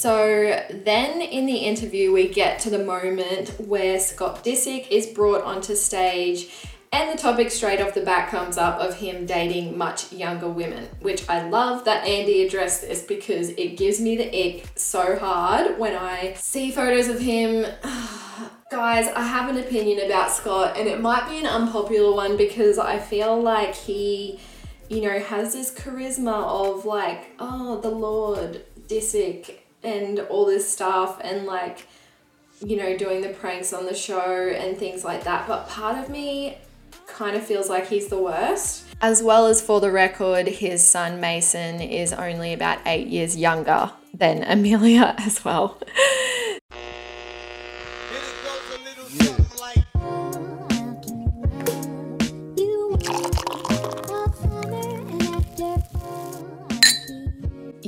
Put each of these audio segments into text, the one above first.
So then in the interview, we get to the moment where Scott Disick is brought onto stage and the topic straight off the bat comes up of him dating much younger women, which I love that Andy addressed this because it gives me the ick so hard when I see photos of him. Guys, I have an opinion about Scott, and it might be an unpopular one because I feel like he, you know, has this charisma of like, oh, the Lord, Disick, and all this stuff and like you know doing the pranks on the show and things like that but part of me kind of feels like he's the worst. As well as for the record his son mason is only about eight years younger than amelia as well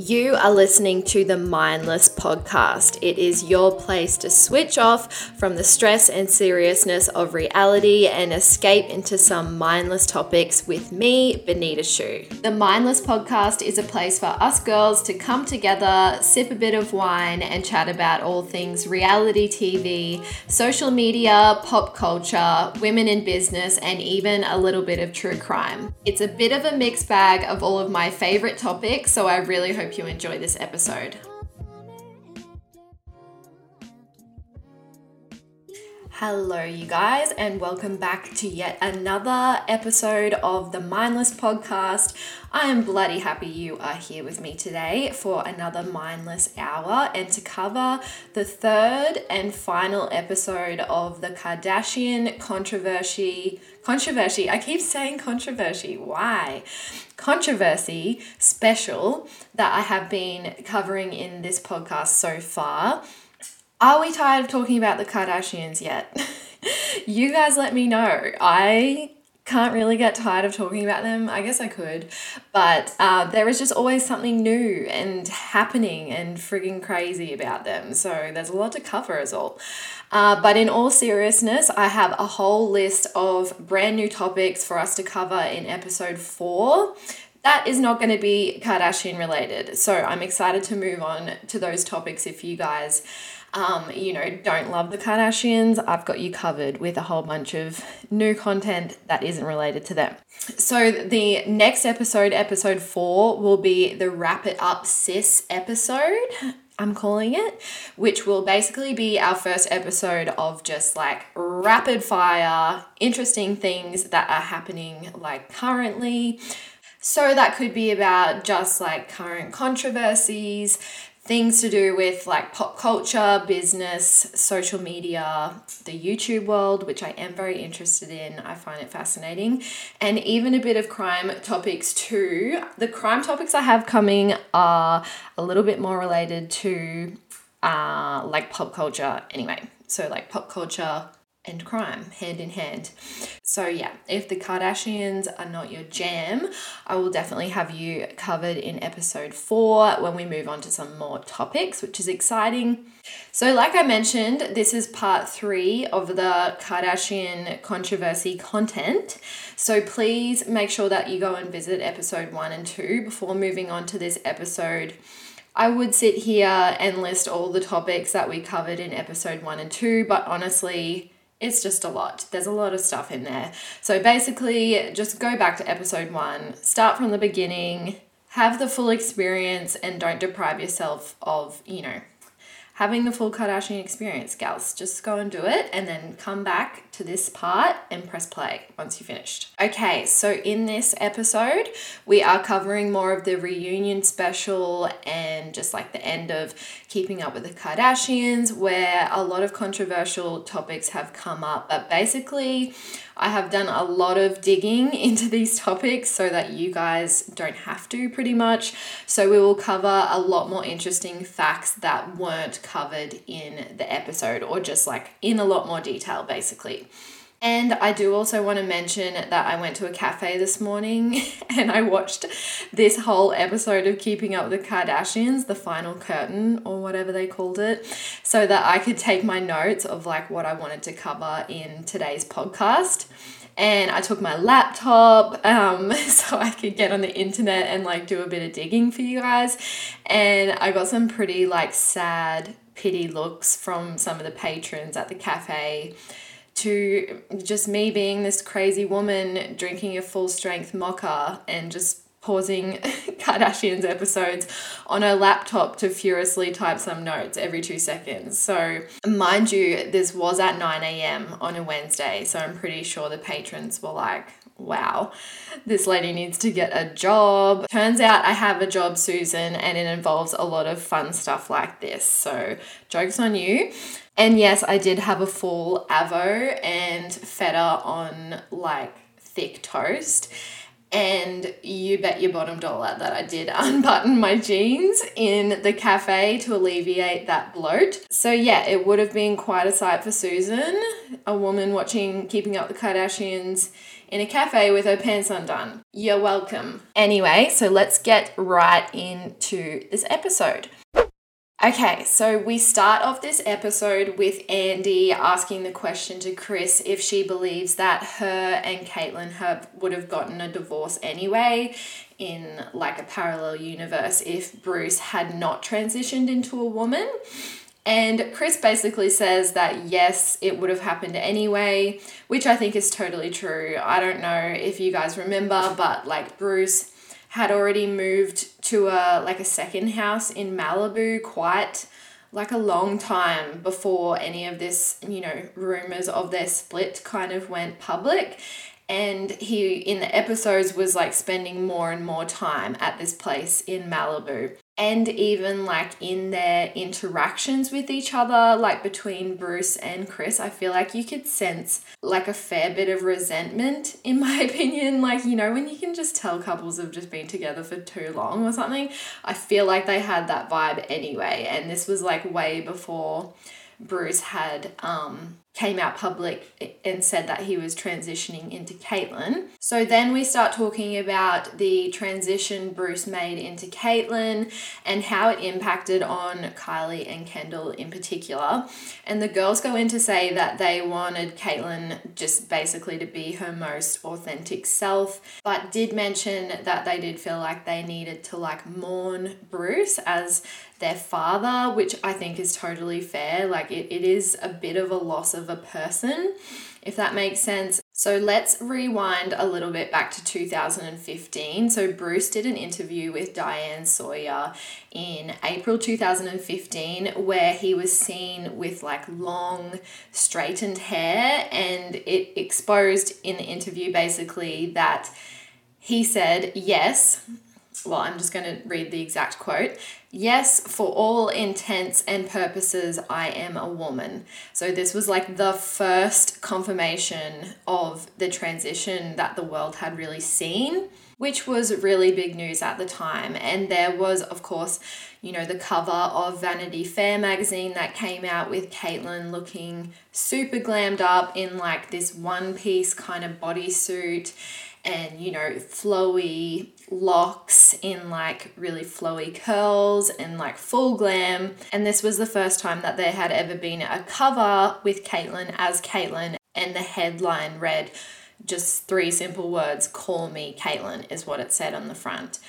You are listening to the Mindless Podcast. It is your place to switch off from the stress and seriousness of reality and escape into some mindless topics with me, Benita Schuh. The Mindless Podcast is a place for us girls to come together, sip a bit of wine, and chat about all things reality TV, social media, pop culture, women in business, and even a little bit of true crime. It's a bit of a mixed bag of all of my favorite topics, so I really hope you enjoy this episode. Hello, you guys, and welcome back to yet another episode of the Mindless Podcast. I am bloody happy you are here with me today for another mindless hour and to cover the third and final episode of the Kardashian controversy. Controversy, I keep saying controversy, why? Controversy special that I have been covering in this podcast so far. Are we tired of talking about the Kardashians yet? you guys let me know. I can't really get tired of talking about them. I guess I could, but uh, there is just always something new and happening and frigging crazy about them. So there's a lot to cover as all. Uh, but in all seriousness, I have a whole list of brand new topics for us to cover in episode four. That is not going to be Kardashian related. So I'm excited to move on to those topics if you guys um, you know, don't love the Kardashians, I've got you covered with a whole bunch of new content that isn't related to them. So, the next episode, episode four, will be the Wrap It Up Sis episode. I'm calling it, which will basically be our first episode of just like rapid fire, interesting things that are happening like currently. So that could be about just like current controversies, things to do with like pop culture, business, social media, the YouTube world, which I am very interested in. I find it fascinating. And even a bit of crime topics too. The crime topics I have coming are a little bit more related to uh, like pop culture anyway. So, like pop culture and crime hand in hand. So, yeah, if the Kardashians are not your jam, I will definitely have you covered in episode four when we move on to some more topics, which is exciting. So, like I mentioned, this is part three of the Kardashian controversy content. So, please make sure that you go and visit episode one and two before moving on to this episode. I would sit here and list all the topics that we covered in episode one and two, but honestly, it's just a lot. There's a lot of stuff in there. So basically, just go back to episode one, start from the beginning, have the full experience, and don't deprive yourself of, you know, having the full Kardashian experience, gals. Just go and do it and then come back to this part and press play once you're finished. Okay, so in this episode, we are covering more of the reunion special and just like the end of Keeping Up with the Kardashians, where a lot of controversial topics have come up. But basically, I have done a lot of digging into these topics so that you guys don't have to, pretty much. So, we will cover a lot more interesting facts that weren't covered in the episode, or just like in a lot more detail, basically. And I do also want to mention that I went to a cafe this morning and I watched this whole episode of Keeping Up with the Kardashians, the final curtain or whatever they called it, so that I could take my notes of like what I wanted to cover in today's podcast. and I took my laptop um, so I could get on the internet and like do a bit of digging for you guys. And I got some pretty like sad pity looks from some of the patrons at the cafe to just me being this crazy woman drinking a full strength mocha and just pausing Kardashian's episodes on her laptop to furiously type some notes every two seconds. So, mind you, this was at 9 a.m. on a Wednesday, so I'm pretty sure the patrons were like, wow, this lady needs to get a job. Turns out I have a job, Susan, and it involves a lot of fun stuff like this. So, joke's on you. And yes, I did have a full Avo and feta on like thick toast. And you bet your bottom dollar that I did unbutton my jeans in the cafe to alleviate that bloat. So, yeah, it would have been quite a sight for Susan, a woman watching Keeping Up the Kardashians in a cafe with her pants undone. You're welcome. Anyway, so let's get right into this episode. Okay, so we start off this episode with Andy asking the question to Kris if she believes that her and Caitlyn have would have gotten a divorce anyway in like a parallel universe if Bruce had not transitioned into a woman. And Kris basically says that yes, it would have happened anyway, which I think is totally true. I don't know if you guys remember, but like Bruce had already moved to a like a second house in Malibu quite like a long time before any of this, you know, rumors of their split kind of went public. And he, in the episodes, was like spending more and more time at this place in Malibu and even like in their interactions with each other, like between Bruce and Kris I feel like you could sense like a fair bit of resentment, in my opinion. Like, you know, when you can just tell couples have just been together for too long or something, I feel like they had that vibe anyway. And this was like way before Bruce had um, came out public and said that he was transitioning into Caitlyn. So then we start talking about the transition Bruce made into Caitlyn and how it impacted on Kylie and Kendall in particular. And the girls go in to say that they wanted Caitlyn just basically to be her most authentic self, but did mention that they did feel like they needed to like mourn Bruce as their father, which I think is totally fair. Like it, it is a bit of a loss of a person, if that makes sense. So let's rewind a little bit back to 2015. So Bruce did an interview with Diane Sawyer in April 2015 where he was seen with like long straightened hair and it exposed in the interview basically that he said, Yes, well, I'm just going to read the exact quote. Yes, for all intents and purposes, I am a woman. So, this was like the first confirmation of the transition that the world had really seen, which was really big news at the time. And there was, of course, you know, the cover of Vanity Fair magazine that came out with Caitlyn looking super glammed up in like this one piece kind of bodysuit and you know flowy locks in like really flowy curls and like full glam. And this was the first time that there had ever been a cover with Caitlyn as Caitlyn and the headline read just three simple words call me Caitlyn is what it said on the front.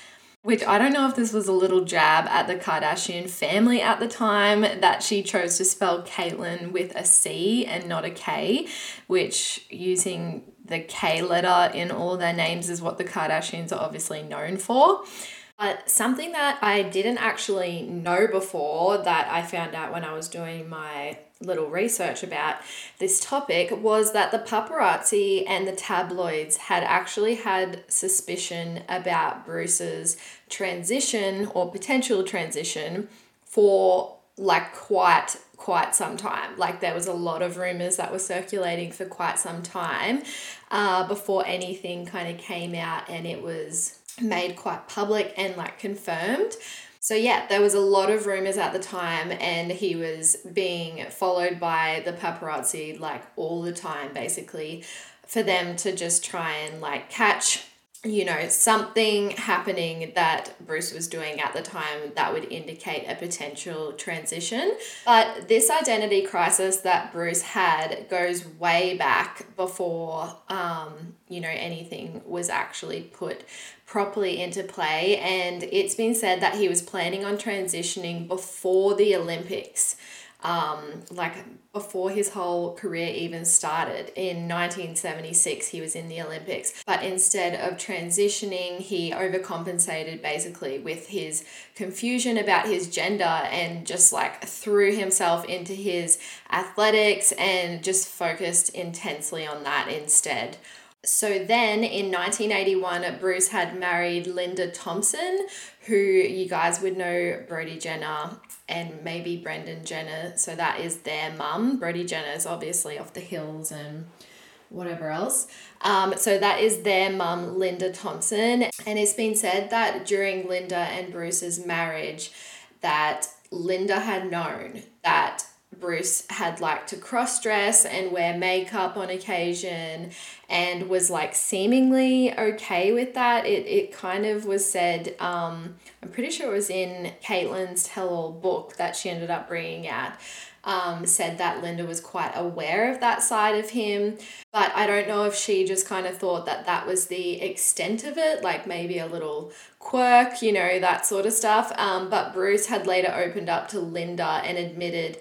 Which I don't know if this was a little jab at the Kardashian family at the time that she chose to spell Caitlyn with a C and not a K, which using the K letter in all their names is what the Kardashians are obviously known for. But something that I didn't actually know before that I found out when I was doing my little research about this topic was that the paparazzi and the tabloids had actually had suspicion about Bruce's transition or potential transition for like quite quite some time. Like there was a lot of rumors that were circulating for quite some time uh, before anything kind of came out and it was made quite public and like confirmed. So yeah, there was a lot of rumors at the time and he was being followed by the paparazzi like all the time basically for them to just try and like catch you know, something happening that Bruce was doing at the time that would indicate a potential transition. But this identity crisis that Bruce had goes way back before, um, you know, anything was actually put properly into play. And it's been said that he was planning on transitioning before the Olympics um, like before his whole career even started. In 1976, he was in the Olympics, but instead of transitioning, he overcompensated basically with his confusion about his gender and just like threw himself into his athletics and just focused intensely on that instead. So then in 1981, Bruce had married Linda Thompson, who you guys would know Brody Jenner and maybe Brandon Jenner. So that is their mum. Brody Jenner is obviously off the hills and whatever else. Um, so that is their mum, Linda Thompson. And it's been said that during Linda and Bruce's marriage, that Linda had known that Bruce had liked to cross dress and wear makeup on occasion and was like seemingly okay with that. It, it kind of was said, um, I'm pretty sure it was in Caitlyn's tell all book that she ended up bringing out. Um, said that Linda was quite aware of that side of him, but I don't know if she just kind of thought that that was the extent of it, like maybe a little quirk, you know, that sort of stuff. Um, but Bruce had later opened up to Linda and admitted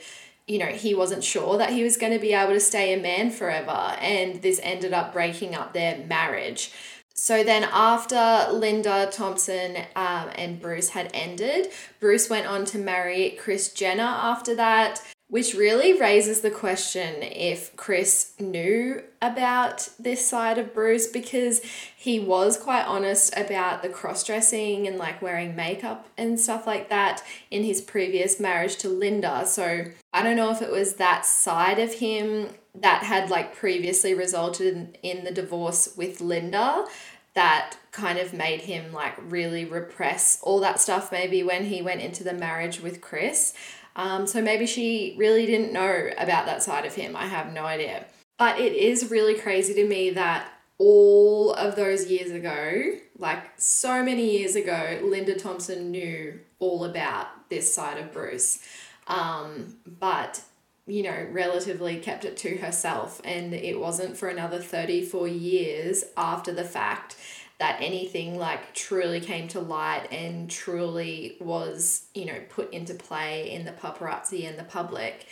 you know, he wasn't sure that he was going to be able to stay a man forever. And this ended up breaking up their marriage. So then, after Linda Thompson um, and Bruce had ended, Bruce went on to marry Kris Jenner after that which really raises the question if Kris knew about this side of Bruce because he was quite honest about the cross dressing and like wearing makeup and stuff like that in his previous marriage to Linda. So I don't know if it was that side of him that had like previously resulted in, in the divorce with Linda that kind of made him like really repress all that stuff maybe when he went into the marriage with Kris. Um, so maybe she really didn't know about that side of him. I have no idea. But it is really crazy to me that all of those years ago, like so many years ago, Linda Thompson knew all about this side of Bruce. Um, but you know, relatively kept it to herself. And it wasn't for another 34 years after the fact that anything like truly came to light and truly was, you know, put into play in the paparazzi and the public.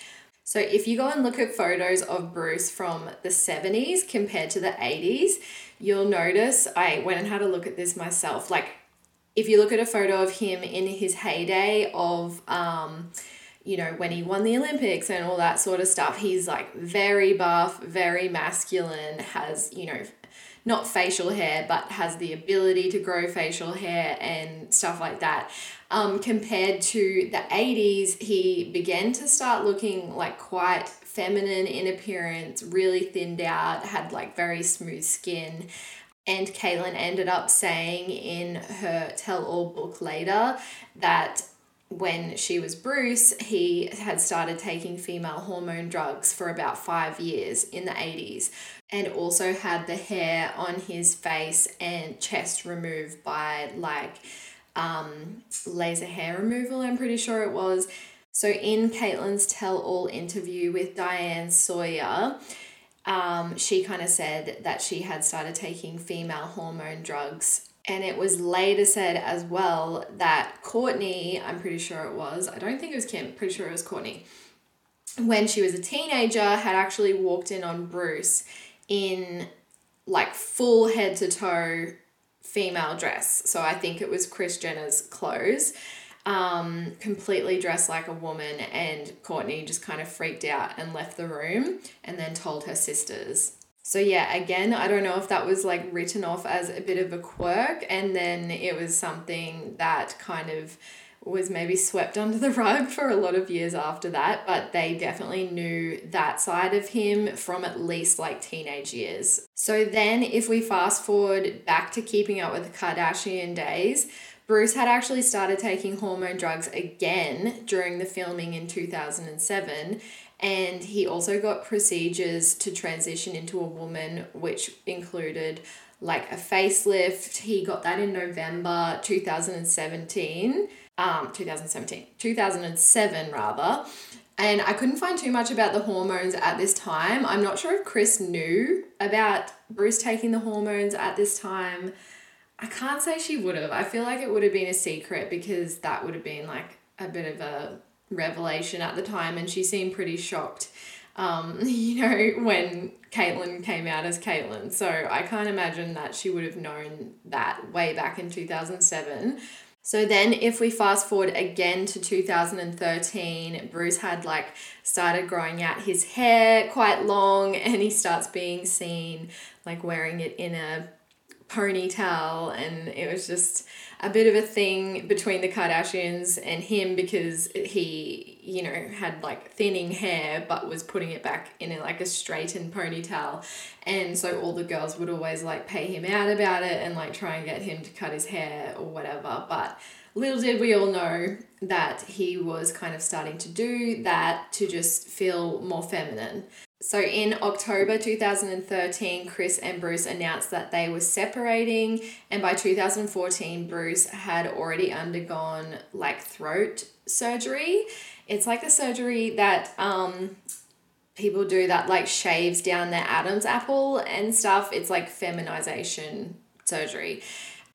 So if you go and look at photos of Bruce from the 70s compared to the 80s, you'll notice I went and had a look at this myself. Like if you look at a photo of him in his heyday of um you know, when he won the Olympics and all that sort of stuff, he's like very buff, very masculine, has, you know, not facial hair, but has the ability to grow facial hair and stuff like that. Um, compared to the 80s, he began to start looking like quite feminine in appearance, really thinned out, had like very smooth skin. And Caitlyn ended up saying in her tell all book later that when she was Bruce, he had started taking female hormone drugs for about five years in the 80s and also had the hair on his face and chest removed by like um, laser hair removal, I'm pretty sure it was. So, in Caitlyn's tell all interview with Diane Sawyer, um, she kind of said that she had started taking female hormone drugs. And it was later said as well that Kourtney, I'm pretty sure it was, I don't think it was Kim, pretty sure it was Kourtney, when she was a teenager, had actually walked in on Bruce in like full head to toe female dress. So I think it was Kris Jenner's clothes. Um, completely dressed like a woman, and Kourtney just kind of freaked out and left the room and then told her sisters. So, yeah, again, I don't know if that was like written off as a bit of a quirk, and then it was something that kind of was maybe swept under the rug for a lot of years after that, but they definitely knew that side of him from at least like teenage years. So then, if we fast forward back to keeping up with the Kardashian days, Bruce had actually started taking hormone drugs again during the filming in 2007, and he also got procedures to transition into a woman, which included like a facelift. He got that in November 2017. Um, 2017, 2007 rather. And I couldn't find too much about the hormones at this time. I'm not sure if Kris knew about Bruce taking the hormones at this time. I can't say she would have. I feel like it would have been a secret because that would have been like a bit of a revelation at the time, and she seemed pretty shocked. Um, you know, when Caitlyn came out as Caitlyn. So I can't imagine that she would have known that way back in 2007. So then, if we fast forward again to 2013, Bruce had like started growing out his hair quite long and he starts being seen like wearing it in a ponytail and it was just a bit of a thing between the Kardashians and him because he, you know, had like thinning hair but was putting it back in a, like a straightened ponytail. And so all the girls would always like pay him out about it and like try and get him to cut his hair or whatever. But little did we all know that he was kind of starting to do that to just feel more feminine. So in October 2013, Kris and Bruce announced that they were separating, and by 2014, Bruce had already undergone like throat surgery. It's like the surgery that um, people do that like shaves down their Adam's apple and stuff. It's like feminization surgery.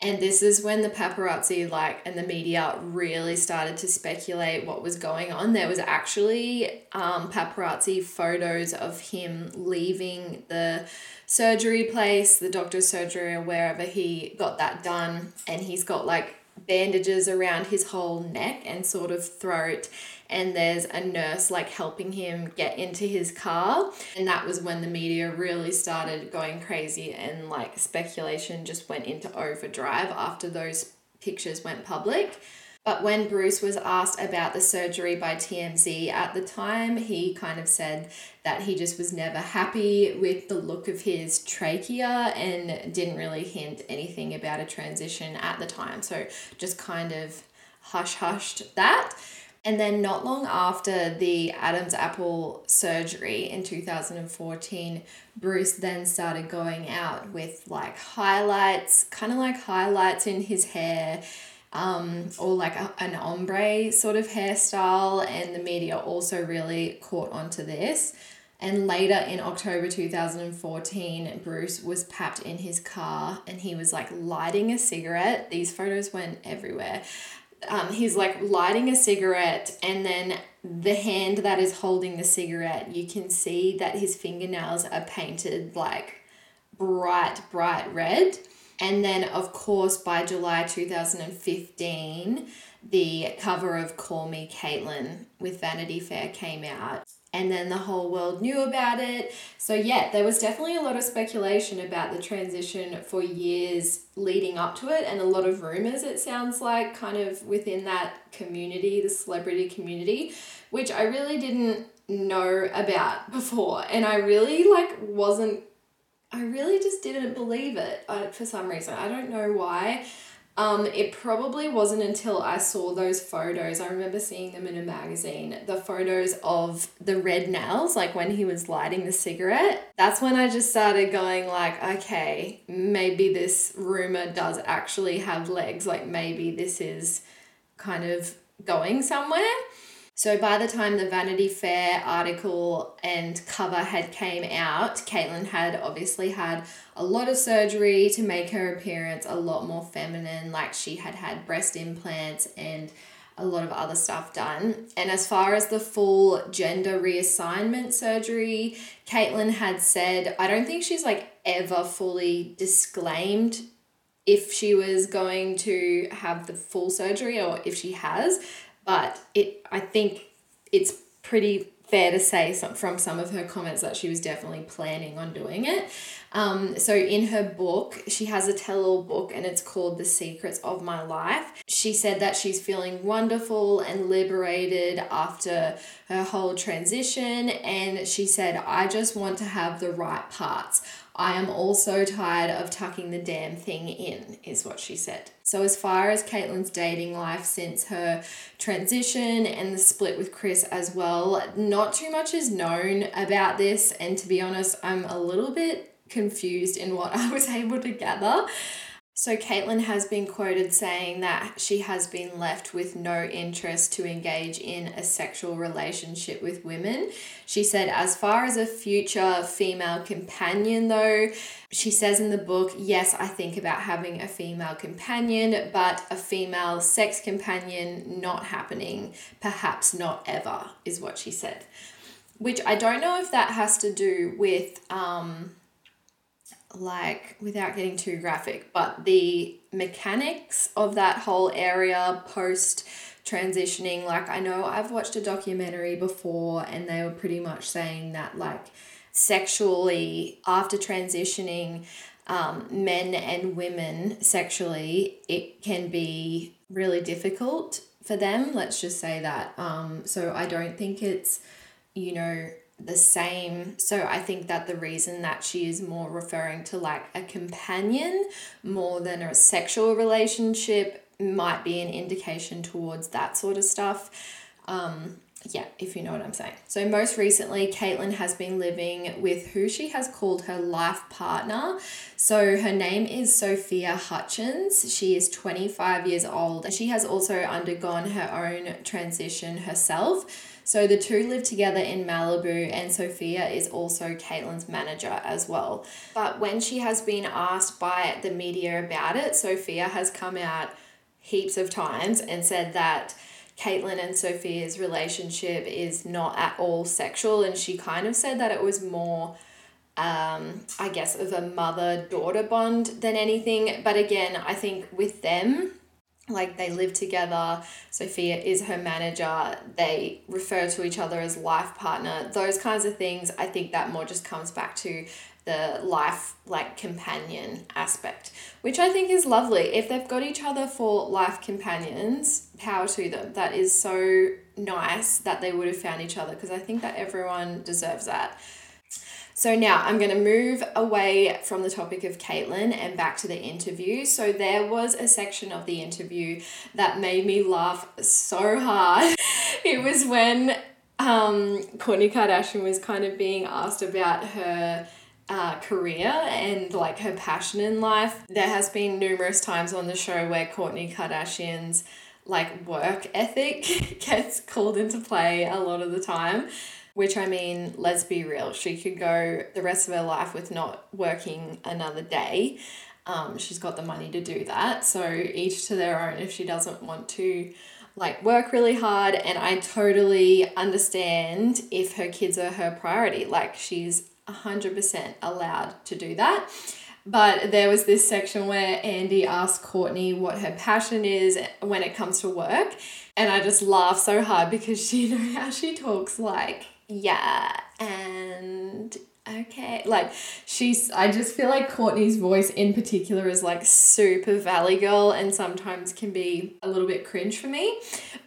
And this is when the paparazzi like and the media really started to speculate what was going on. There was actually um, paparazzi photos of him leaving the surgery place, the doctor's surgery or wherever he got that done, and he's got like bandages around his whole neck and sort of throat and there's a nurse like helping him get into his car and that was when the media really started going crazy and like speculation just went into overdrive after those pictures went public but when Bruce was asked about the surgery by TMZ at the time, he kind of said that he just was never happy with the look of his trachea and didn't really hint anything about a transition at the time. So just kind of hush hushed that. And then, not long after the Adam's apple surgery in 2014, Bruce then started going out with like highlights, kind of like highlights in his hair, um, or like a, an ombre sort of hairstyle. And the media also really caught onto this. And later in October 2014, Bruce was papped in his car and he was like lighting a cigarette. These photos went everywhere um, he's like lighting a cigarette and then the hand that is holding the cigarette you can see that his fingernails are painted like bright bright red. And then of course by july 2015 the cover of call me caitlyn with vanity fair came out and then the whole world knew about it. So, yeah, there was definitely a lot of speculation about the transition for years leading up to it, and a lot of rumors, it sounds like, kind of within that community, the celebrity community, which I really didn't know about before. And I really, like, wasn't, I really just didn't believe it uh, for some reason. I don't know why. Um, it probably wasn't until I saw those photos. I remember seeing them in a magazine. The photos of the red nails, like when he was lighting the cigarette. That's when I just started going like, okay, maybe this rumor does actually have legs. Like maybe this is kind of going somewhere. So by the time the Vanity Fair article and cover had came out, Caitlyn had obviously had a lot of surgery to make her appearance a lot more feminine, like she had had breast implants and a lot of other stuff done. And as far as the full gender reassignment surgery, Caitlyn had said, I don't think she's like ever fully disclaimed if she was going to have the full surgery or if she has, but it I think it's pretty fair to say some, from some of her comments that she was definitely planning on doing it. Um, so in her book, she has a tell-all book and it's called The Secrets of My Life. She said that she's feeling wonderful and liberated after her whole transition and she said, I just want to have the right parts. I am also tired of tucking the damn thing in, is what she said. So, as far as Caitlyn's dating life since her transition and the split with Kris as well, not too much is known about this. And to be honest, I'm a little bit confused in what I was able to gather. So, Caitlyn has been quoted saying that she has been left with no interest to engage in a sexual relationship with women. She said, as far as a future female companion, though, she says in the book, yes, I think about having a female companion, but a female sex companion not happening, perhaps not ever, is what she said. Which I don't know if that has to do with. Um, like without getting too graphic, but the mechanics of that whole area post transitioning, like I know I've watched a documentary before and they were pretty much saying that like sexually after transitioning um, men and women sexually it can be really difficult for them. Let's just say that um, so i don't think it's you know the same. So I think that the reason that she is more referring to like a companion more than a sexual relationship might be an indication towards that sort of stuff. Um, yeah, if you know what I'm saying. So, most recently, Caitlyn has been living with who she has called her life partner. So, her name is Sophia Hutchins. She is 25 years old and she has also undergone her own transition herself. So the two live together in Malibu, and Sophia is also Caitlyn's manager as well. But when she has been asked by the media about it, Sophia has come out heaps of times and said that Caitlyn and Sophia's relationship is not at all sexual, and she kind of said that it was more. Um, I guess of a mother daughter bond than anything. But again, I think with them, like they live together. Sophia is her manager. They refer to each other as life partner. Those kinds of things. I think that more just comes back to the life like companion aspect, which I think is lovely. If they've got each other for life companions, power to them. That is so nice that they would have found each other because I think that everyone deserves that. So now I'm going to move away from the topic of Caitlyn and back to the interview. So there was a section of the interview that made me laugh so hard. it was when um, Kourtney Kardashian was kind of being asked about her uh, career and like her passion in life. There has been numerous times on the show where Kourtney Kardashian's like work ethic gets called into play a lot of the time. Which I mean, let's be real, she could go the rest of her life with not working another day. Um, she's got the money to do that. So each to their own if she doesn't want to like work really hard and I totally understand if her kids are her priority. Like she's 100% allowed to do that. But there was this section where Andy asked Kourtney what her passion is when it comes to work. And I just laughed so hard because you know how she talks like yeah, and okay. Like she's I just feel like courtney's voice in particular is like super valley girl and sometimes can be a little bit cringe for me.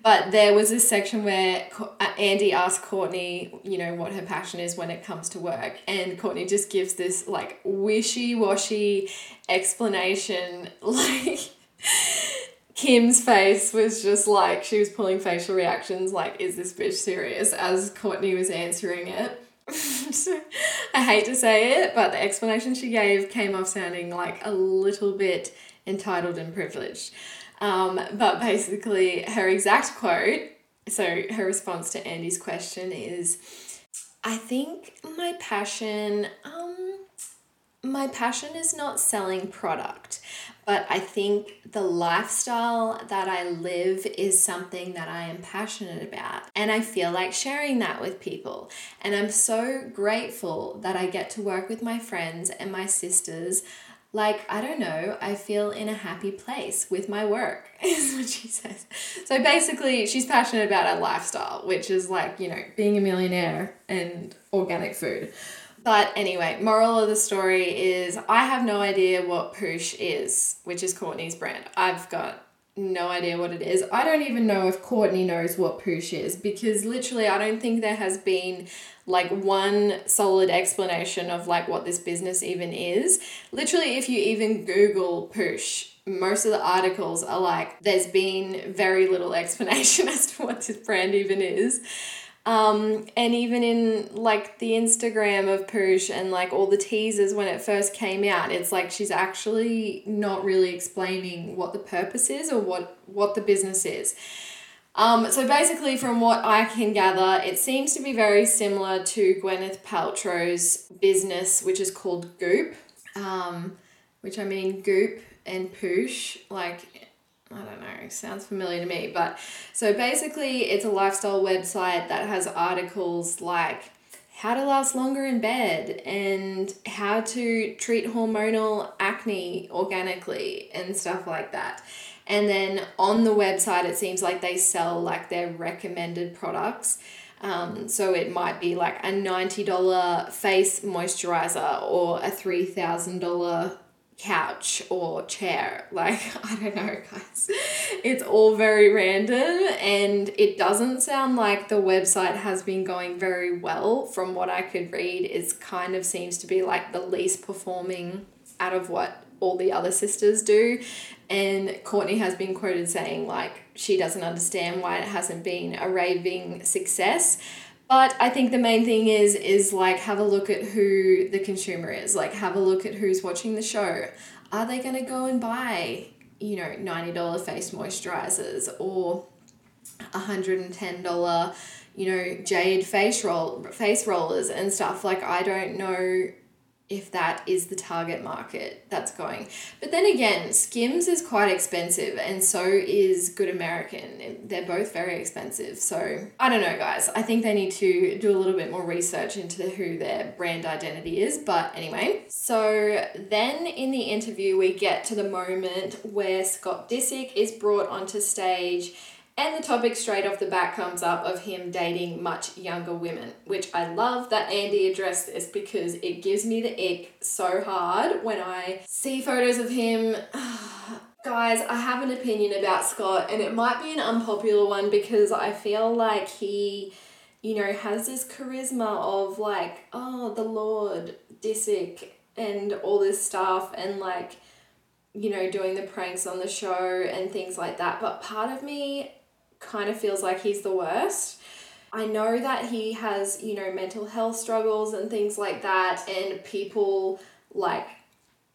But there was this section where uh, Andy asked courtney you know, what her passion is when it comes to work and courtney just gives this like wishy-washy explanation like Kim's face was just like she was pulling facial reactions like, is this bitch serious? As Kourtney was answering it. I hate to say it, but the explanation she gave came off sounding like a little bit entitled and privileged. Um, but basically, her exact quote so her response to Andy's question is I think my passion, um, my passion is not selling product but I think the lifestyle that I live is something that I am passionate about. And I feel like sharing that with people. And I'm so grateful that I get to work with my friends and my sisters. Like, I don't know, I feel in a happy place with my work, is what she says. So basically, she's passionate about her lifestyle, which is like, you know, being a millionaire and organic food. But anyway, moral of the story is I have no idea what Poosh is, which is Kourtney's brand. I've got no idea what it is. I don't even know if Kourtney knows what Poosh is because literally I don't think there has been like one solid explanation of like what this business even is. Literally if you even Google Poosh, most of the articles are like there's been very little explanation as to what this brand even is. Um, and even in like the Instagram of Poosh and like all the teasers when it first came out, it's like she's actually not really explaining what the purpose is or what what the business is. Um, so basically, from what I can gather, it seems to be very similar to Gwyneth Paltrow's business, which is called Goop. Um, which I mean, Goop and Poosh, like I don't know, sounds familiar to me. But so basically, it's a lifestyle website that has articles like how to last longer in bed and how to treat hormonal acne organically and stuff like that. And then on the website, it seems like they sell like their recommended products. Um, so it might be like a $90 face moisturizer or a $3,000 couch or chair. Like, I don't know, guys. It's all very random and it doesn't sound like the website has been going very well from what I could read. It kind of seems to be like the least performing out of what all the other sisters do. And Kourtney has been quoted saying, like, she doesn't understand why it hasn't been a raving success. But I think the main thing is is like have a look at who the consumer is. Like have a look at who's watching the show. Are they going to go and buy, you know, $90 face moisturizers or $110, you know, jade face roll face rollers and stuff? Like I don't know if that is the target market that's going. But then again, Skims is quite expensive and so is Good American. They're both very expensive. So I don't know, guys. I think they need to do a little bit more research into who their brand identity is. But anyway, so then in the interview, we get to the moment where Scott Disick is brought onto stage and the topic straight off the bat comes up of him dating much younger women, which I love that Andy addressed this because it gives me the ick so hard when I see photos of him. Guys, I have an opinion about Scott, and it might be an unpopular one because I feel like he, you know, has this charisma of like, oh, the Lord, Disick, and all this stuff, and like, you know, doing the pranks on the show and things like that. But part of me kind of feels like he's the worst. I know that he has, you know, mental health struggles and things like that, and people like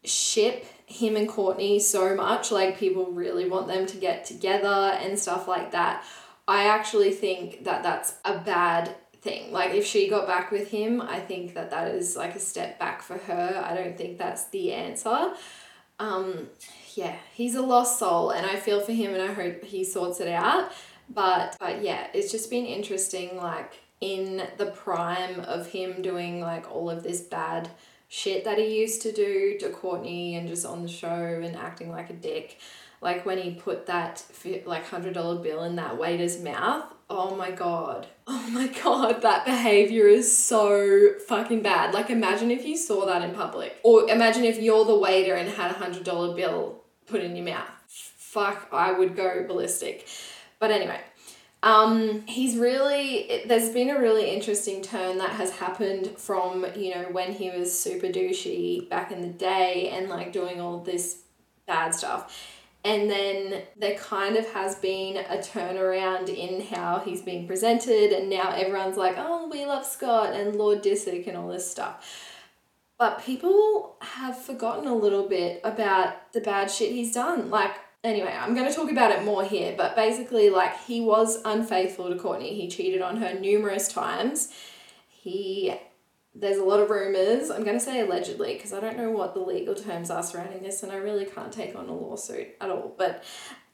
ship him and Kourtney so much. Like, people really want them to get together and stuff like that. I actually think that that's a bad thing. Like, if she got back with him, I think that that is like a step back for her. I don't think that's the answer. Um, yeah, he's a lost soul, and I feel for him, and I hope he sorts it out. But but yeah, it's just been interesting like in the prime of him doing like all of this bad shit that he used to do to Kourtney and just on the show and acting like a dick. Like when he put that like hundred dollar bill in that waiter's mouth. Oh my god. Oh my god, that behavior is so fucking bad. Like imagine if you saw that in public. Or imagine if you're the waiter and had a hundred dollar bill put in your mouth. Fuck, I would go ballistic. But anyway, um, he's really, there's been a really interesting turn that has happened from, you know, when he was super douchey back in the day and like doing all this bad stuff. And then there kind of has been a turnaround in how he's being presented, and now everyone's like, oh, we love Scott and Lord Disick and all this stuff. But people have forgotten a little bit about the bad shit he's done. Like, anyway, I'm going to talk about it more here, but basically, like, he was unfaithful to Kourtney. He cheated on her numerous times. He, there's a lot of rumors. I'm going to say allegedly because I don't know what the legal terms are surrounding this, and I really can't take on a lawsuit at all. But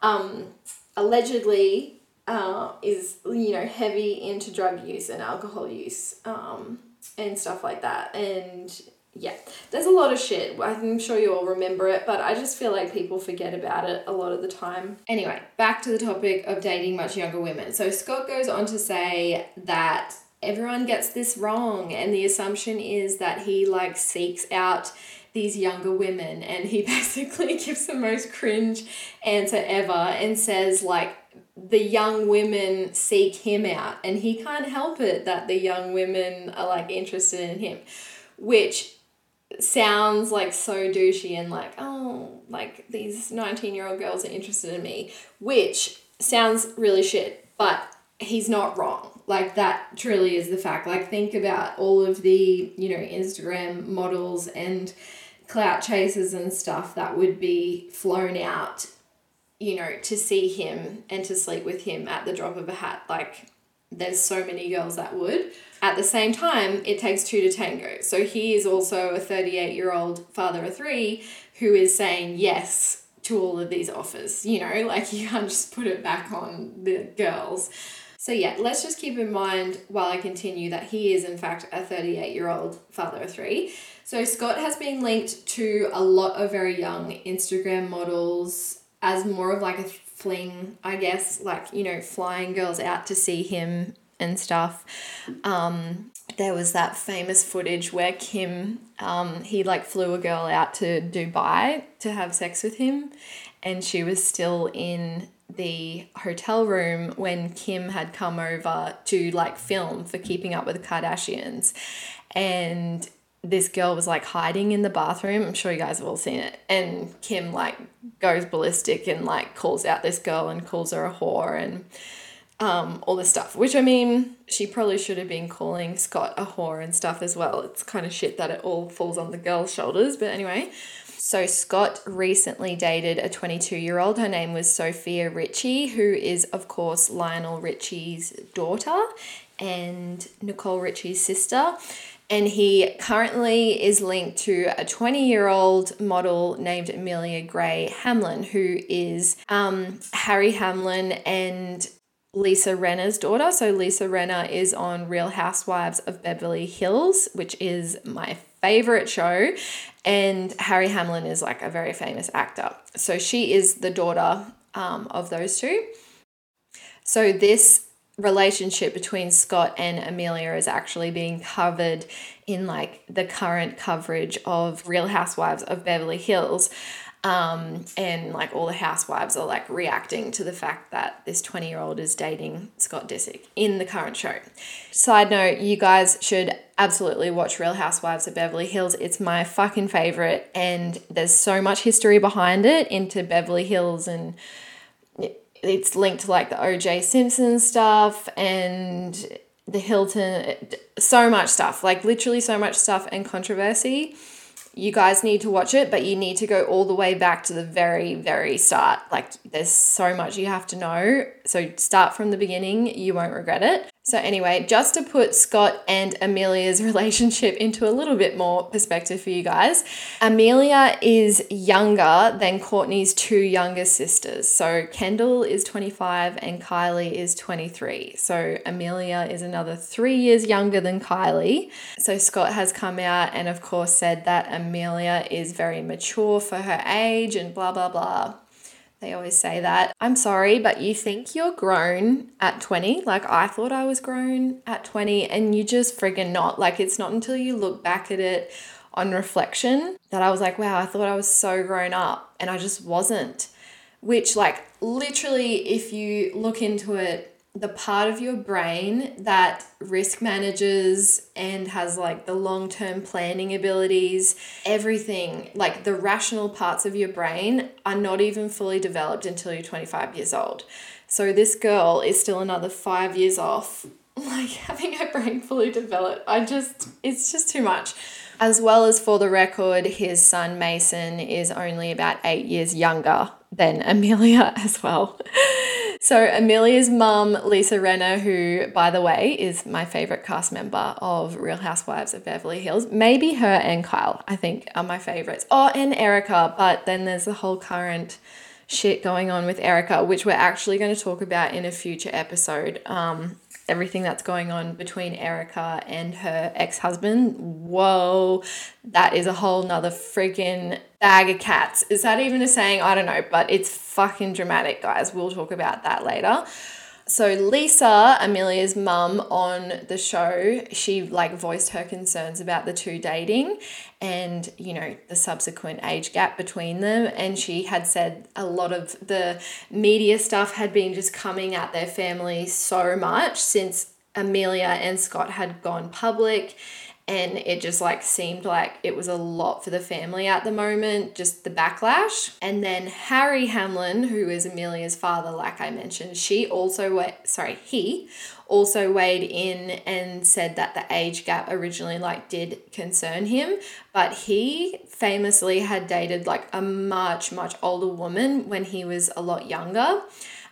um, allegedly, uh, is you know heavy into drug use and alcohol use um, and stuff like that, and yeah, there's a lot of shit. I'm sure you all remember it, but I just feel like people forget about it a lot of the time. Anyway, back to the topic of dating much younger women. So Scott goes on to say that everyone gets this wrong, and the assumption is that he like seeks out these younger women, and he basically gives the most cringe answer ever and says like the young women seek him out, and he can't help it that the young women are like interested in him, which sounds like so douchey and like, oh, like these 19 year old girls are interested in me, which sounds really shit, but he's not wrong. Like that truly is the fact. Like think about all of the, you know, Instagram models and clout chasers and stuff that would be flown out, you know, to see him and to sleep with him at the drop of a hat. Like there's so many girls that would. At the same time, it takes two to tango. So he is also a 38 year old father of three who is saying yes to all of these offers. You know, like you can't just put it back on the girls. So, yeah, let's just keep in mind while I continue that he is, in fact, a 38 year old father of three. So, Scott has been linked to a lot of very young Instagram models as more of like a fling, I guess, like, you know, flying girls out to see him and stuff. Um, there was that famous footage where Kim, um, he like flew a girl out to Dubai to have sex with him, and she was still in the hotel room when Kim had come over to like film for Keeping Up with the Kardashians. And this girl was like hiding in the bathroom. I'm sure you guys have all seen it. And Kim like goes ballistic and like calls out this girl and calls her a whore and um, all this stuff. Which I mean, she probably should have been calling Scott a whore and stuff as well. It's kind of shit that it all falls on the girl's shoulders. But anyway, so Scott recently dated a 22 year old. Her name was Sofia Richie, who is, of course, Lionel Richie's daughter and Nicole Richie's sister and he currently is linked to a 20 year old model named Amelia Gray Hamlin, who is um, Harry Hamlin and Lisa Rinna's daughter. So, Lisa Rinna is on Real Housewives of Beverly Hills, which is my favorite show. And Harry Hamlin is like a very famous actor. So, she is the daughter um, of those two. So, this relationship between Scott and Amelia is actually being covered in like the current coverage of Real Housewives of Beverly Hills. Um, and like all the housewives are like reacting to the fact that this 20 year old is dating Scott Disick in the current show. Side note, you guys should absolutely watch Real Housewives of Beverly Hills. It's my fucking favorite, and there's so much history behind it into Beverly Hills and it's linked to like the OJ Simpson stuff and the Hilton, so much stuff, like literally so much stuff and controversy. You guys need to watch it, but you need to go all the way back to the very, very start. Like, there's so much you have to know. So, start from the beginning, you won't regret it. So, anyway, just to put Scott and Amelia's relationship into a little bit more perspective for you guys, Amelia is younger than Kourtney's two younger sisters. So, Kendall is 25 and Kylie is 23. So, Amelia is another three years younger than Kylie. So, Scott has come out and, of course, said that Amelia is very mature for her age and blah, blah, blah. They always say that. I'm sorry, but you think you're grown at 20. Like, I thought I was grown at 20, and you just friggin' not. Like, it's not until you look back at it on reflection that I was like, wow, I thought I was so grown up, and I just wasn't. Which, like, literally, if you look into it, the part of your brain that risk manages and has like the long term planning abilities, everything, like the rational parts of your brain are not even fully developed until you're 25 years old. So this girl is still another five years off, like having her brain fully developed. I just, it's just too much. As well as for the record, his son Mason is only about eight years younger than Amelia as well. So, Amelia's mum, Lisa Rinna, who, by the way, is my favorite cast member of Real Housewives of Beverly Hills, maybe her and Kyle, I think, are my favorites. Oh, and Erika, but then there's the whole current shit going on with Erika, which we're actually going to talk about in a future episode. Um, everything that's going on between Erika and her ex husband. Whoa, that is a whole nother friggin' bag of cats. Is that even a saying? I don't know, but it's fucking dramatic, guys. We'll talk about that later. So Lisa, Amelia's mum on the show, she like voiced her concerns about the two dating and, you know, the subsequent age gap between them. And she had said a lot of the media stuff had been just coming at their family so much since Amelia and Scott had gone public and it just like seemed like it was a lot for the family at the moment, just the backlash. And then Harry Hamlin, who is Amelia's father, like I mentioned, she also went, sorry, he also weighed in and said that the age gap originally like did concern him, but he famously had dated like a much much older woman when he was a lot younger.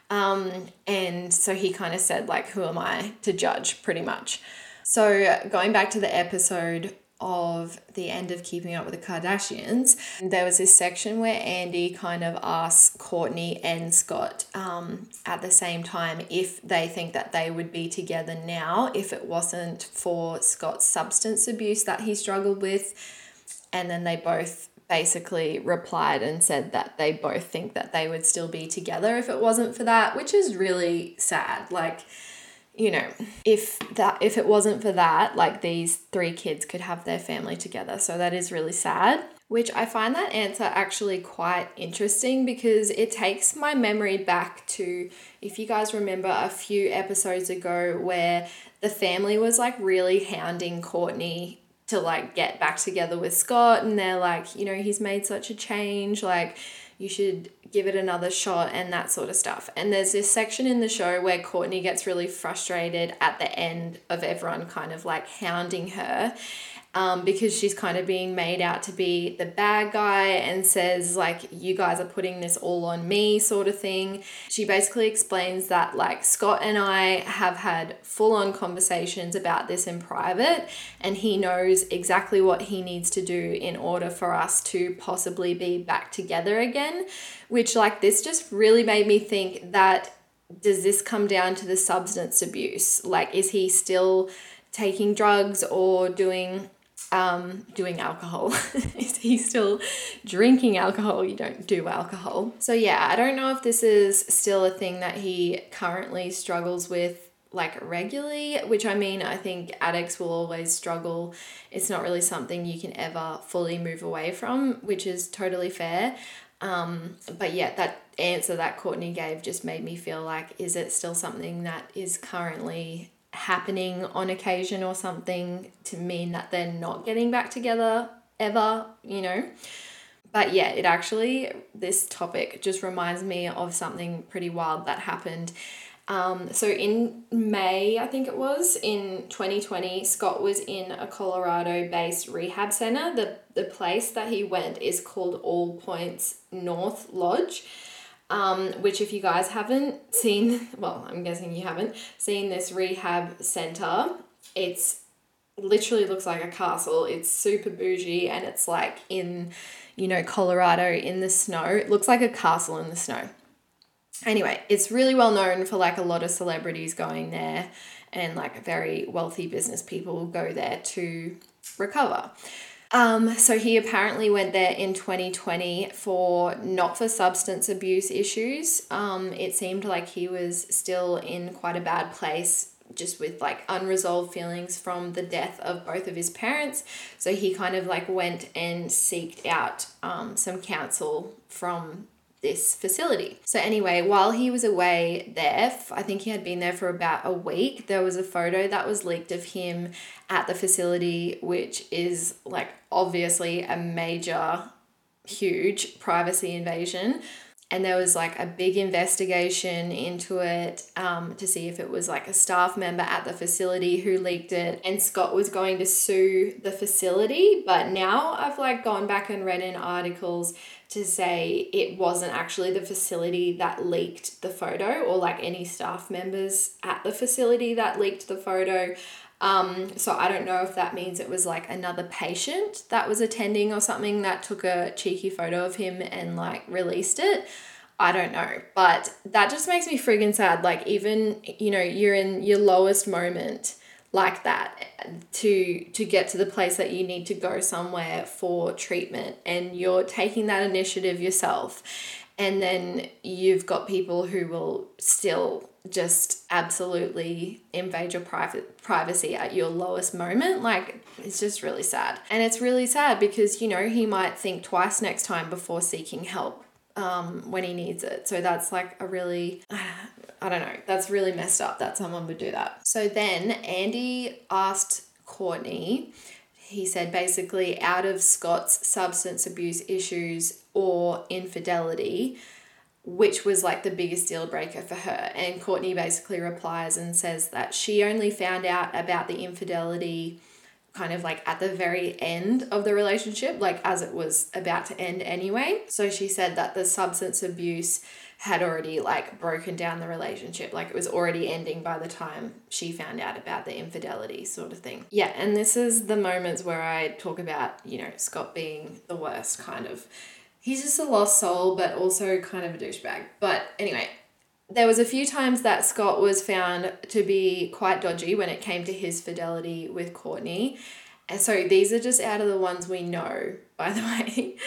Um, and so he kind of said like who am I to judge pretty much. So, going back to the episode of the end of Keeping Up with the Kardashians, there was this section where Andy kind of asks Kourtney and Scott um, at the same time if they think that they would be together now if it wasn't for Scott's substance abuse that he struggled with. And then they both basically replied and said that they both think that they would still be together if it wasn't for that, which is really sad. Like, you know, if that if it wasn't for that, like these three kids could have their family together. So that is really sad. Which I find that answer actually quite interesting because it takes my memory back to if you guys remember a few episodes ago where the family was like really hounding Kourtney to like get back together with Scott and they're like, you know, he's made such a change, like you should give it another shot and that sort of stuff. And there's this section in the show where Kourtney gets really frustrated at the end of everyone kind of like hounding her um, because she's kind of being made out to be the bad guy and says, like, you guys are putting this all on me, sort of thing. She basically explains that, like, Scott and I have had full on conversations about this in private, and he knows exactly what he needs to do in order for us to possibly be back together again. Which, like, this just really made me think that does this come down to the substance abuse? Like, is he still taking drugs or doing um, doing alcohol. Is he still drinking alcohol? You don't do alcohol. So, yeah, I don't know if this is still a thing that he currently struggles with like regularly, which I mean, I think addicts will always struggle. It's not really something you can ever fully move away from, which is totally fair. Um, but yeah, that answer that Kourtney gave just made me feel like, is it still something that is currently happening on occasion or something to mean that they're not getting back together ever, you know. But yeah, it actually, this topic just reminds me of something pretty wild that happened. Um, so in May, I think it was, in 2020, Scott was in a Colorado based rehab center. The, the place that he went is called All Points North Lodge um, which if you guys haven't seen, well, I'm guessing you haven't seen this rehab center, it's literally looks like a castle. It's super bougie and it's like in, you know, Colorado in the snow. It looks like a castle in the snow. Anyway, it's really well known for like a lot of celebrities going there and like very wealthy business people go there to recover. Um, so he apparently went there in 2020 for not for substance abuse issues. Um, it seemed like he was still in quite a bad place just with like unresolved feelings from the death of both of his parents. So he kind of like went and seeked out um, some counsel from this facility. So, anyway, while he was away there, I think he had been there for about a week, there was a photo that was leaked of him at the facility, which is like obviously a major, huge privacy invasion. And there was like a big investigation into it um, to see if it was like a staff member at the facility who leaked it. And Scott was going to sue the facility. But now I've like gone back and read in articles to say it wasn't actually the facility that leaked the photo or like any staff members at the facility that leaked the photo. Um, so I don't know if that means it was like another patient that was attending or something that took a cheeky photo of him and like released it. I don't know, but that just makes me friggin' sad. Like, even, you know, you're in your lowest moment like that to to get to the place that you need to go somewhere for treatment and you're taking that initiative yourself and then you've got people who will still just absolutely invade your private privacy at your lowest moment like it's just really sad and it's really sad because you know he might think twice next time before seeking help um, when he needs it so that's like a really I don't know. That's really messed up that someone would do that. So then Andy asked Kourtney he said basically out of Scott's substance abuse issues or infidelity, which was like the biggest deal breaker for her. And Kourtney basically replies and says that she only found out about the infidelity kind of like at the very end of the relationship, like as it was about to end anyway. So she said that the substance abuse had already like broken down the relationship. Like it was already ending by the time she found out about the infidelity sort of thing. Yeah, and this is the moments where I talk about, you know, Scott being the worst kind of. He's just a lost soul, but also kind of a douchebag. But anyway, there was a few times that Scott was found to be quite dodgy when it came to his fidelity with Kourtney. And so these are just out of the ones we know, by the way.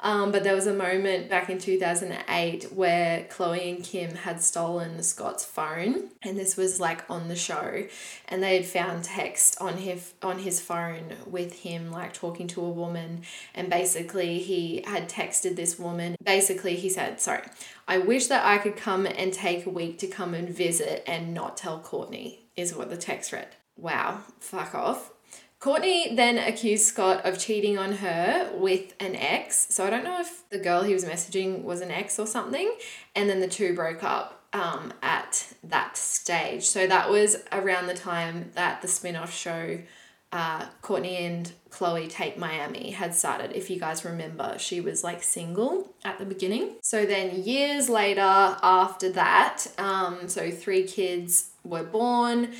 Um, but there was a moment back in 2008 where Khloe and Kim had stolen Scott's phone, and this was like on the show, and they had found text on his on his phone with him like talking to a woman, and basically he had texted this woman. Basically, he said, "Sorry, I wish that I could come and take a week to come and visit and not tell Kourtney." Is what the text read. Wow, fuck off. Kourtney then accused Scott of cheating on her with an ex. So I don't know if the girl he was messaging was an ex or something. And then the two broke up um, at that stage. So that was around the time that the spin off show, uh, Kourtney and Khloe Take Miami, had started. If you guys remember, she was like single at the beginning. So then years later, after that, um, so three kids were born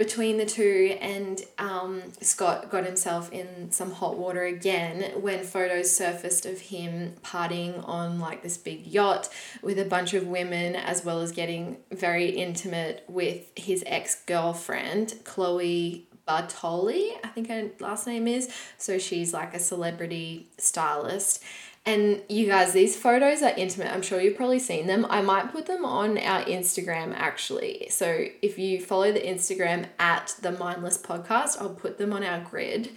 between the two, and um, Scott got himself in some hot water again when photos surfaced of him partying on like this big yacht with a bunch of women, as well as getting very intimate with his ex girlfriend, Chloe Bartoli, I think her last name is. So she's like a celebrity stylist. And you guys, these photos are intimate. I'm sure you've probably seen them. I might put them on our Instagram actually. So if you follow the Instagram at the Mindless Podcast, I'll put them on our grid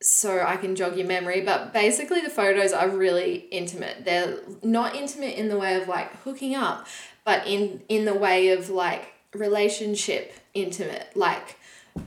so I can jog your memory. But basically, the photos are really intimate. They're not intimate in the way of like hooking up, but in in the way of like relationship intimate, like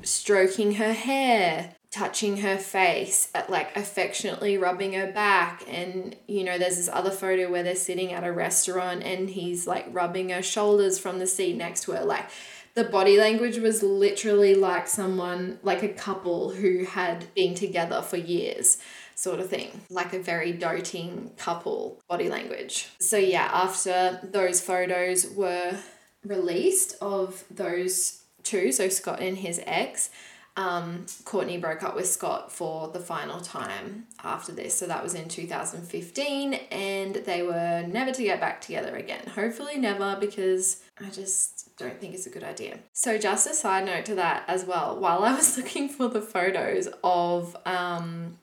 stroking her hair, touching her face, at, like affectionately rubbing her back. And, you know, there's this other photo where they're sitting at a restaurant and he's like rubbing her shoulders from the seat next to her. Like, the body language was literally like someone, like a couple who had been together for years, sort of thing, like a very doting couple body language. So, yeah, after those photos were released of those two, so Scott and his ex, um, Kourtney broke up with Scott for the final time after this. So that was in 2015, and they were never to get back together again. Hopefully, never, because I just don't think it's a good idea. So, just a side note to that as well, while I was looking for the photos of um,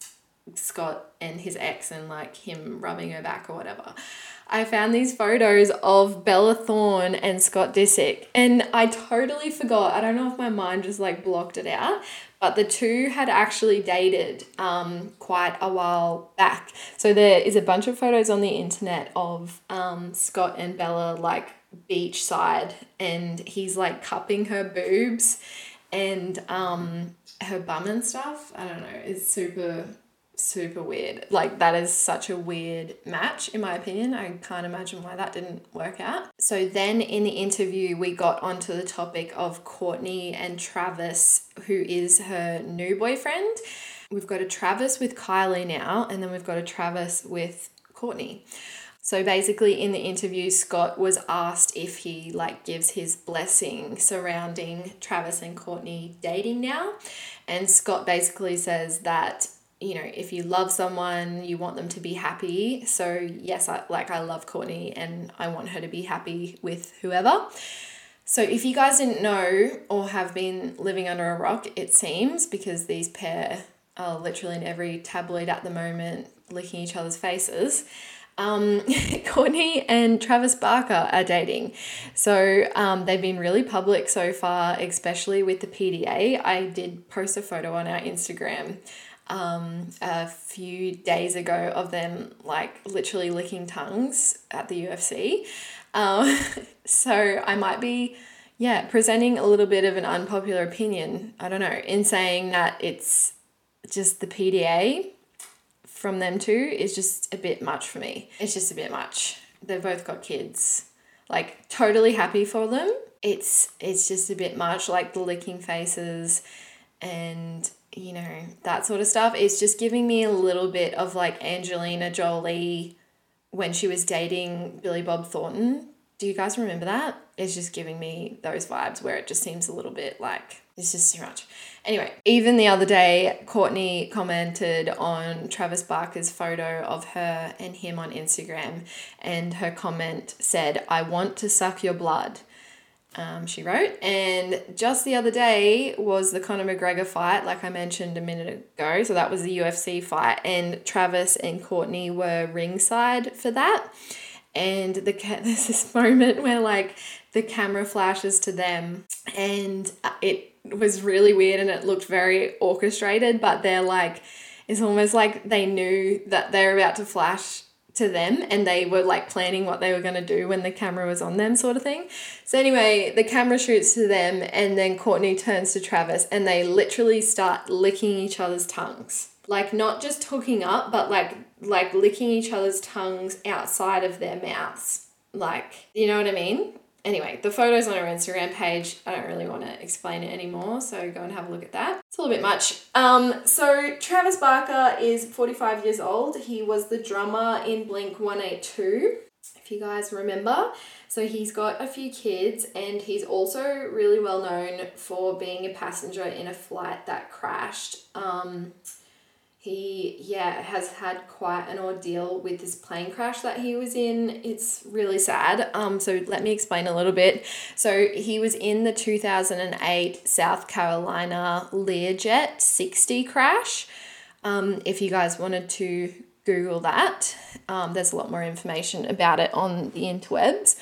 Scott and his ex and like him rubbing her back or whatever. I found these photos of Bella Thorne and Scott Disick, and I totally forgot. I don't know if my mind just like blocked it out, but the two had actually dated um, quite a while back. So there is a bunch of photos on the internet of um, Scott and Bella like beachside, and he's like cupping her boobs and um, her bum and stuff. I don't know. It's super super weird. Like that is such a weird match in my opinion. I can't imagine why that didn't work out. So then in the interview we got onto the topic of Kourtney and Travis who is her new boyfriend. We've got a Travis with Kylie now and then we've got a Travis with Kourtney. So basically in the interview Scott was asked if he like gives his blessing surrounding Travis and Kourtney dating now and Scott basically says that you know, if you love someone, you want them to be happy. So, yes, I like I love Kourtney and I want her to be happy with whoever. So, if you guys didn't know or have been living under a rock, it seems because these pair are literally in every tabloid at the moment, licking each other's faces. Um, Kourtney and Travis Barker are dating. So um, they've been really public so far, especially with the PDA. I did post a photo on our Instagram um, a few days ago of them like literally licking tongues at the UFC. Um, so I might be, yeah, presenting a little bit of an unpopular opinion, I don't know, in saying that it's just the PDA from them too is just a bit much for me. It's just a bit much. They've both got kids. Like totally happy for them. It's it's just a bit much like the licking faces and you know that sort of stuff. It's just giving me a little bit of like Angelina Jolie when she was dating Billy Bob Thornton. Do you guys remember that? It's just giving me those vibes where it just seems a little bit like it's just too much. Anyway, even the other day, Kourtney commented on Travis Barker's photo of her and him on Instagram, and her comment said, I want to suck your blood. Um, she wrote. And just the other day was the Conor McGregor fight, like I mentioned a minute ago. So that was the UFC fight, and Travis and Kourtney were ringside for that. And the there's this moment where like the camera flashes to them, and it was really weird and it looked very orchestrated, but they're like, it's almost like they knew that they're about to flash to them and they were like planning what they were going to do when the camera was on them sort of thing. So anyway, the camera shoots to them and then Kourtney turns to Travis and they literally start licking each other's tongues. Like not just hooking up, but like like licking each other's tongues outside of their mouths. Like, you know what I mean? Anyway, the photos on our Instagram page, I don't really want to explain it anymore, so go and have a look at that. It's a little bit much. Um, so Travis Barker is 45 years old. He was the drummer in Blink 182, if you guys remember. So he's got a few kids and he's also really well known for being a passenger in a flight that crashed. Um, he yeah has had quite an ordeal with this plane crash that he was in. It's really sad. Um so let me explain a little bit. So he was in the 2008 south carolina learjet 60 crash. Um if you guys wanted to google that um, there's a lot more information about it on the interwebs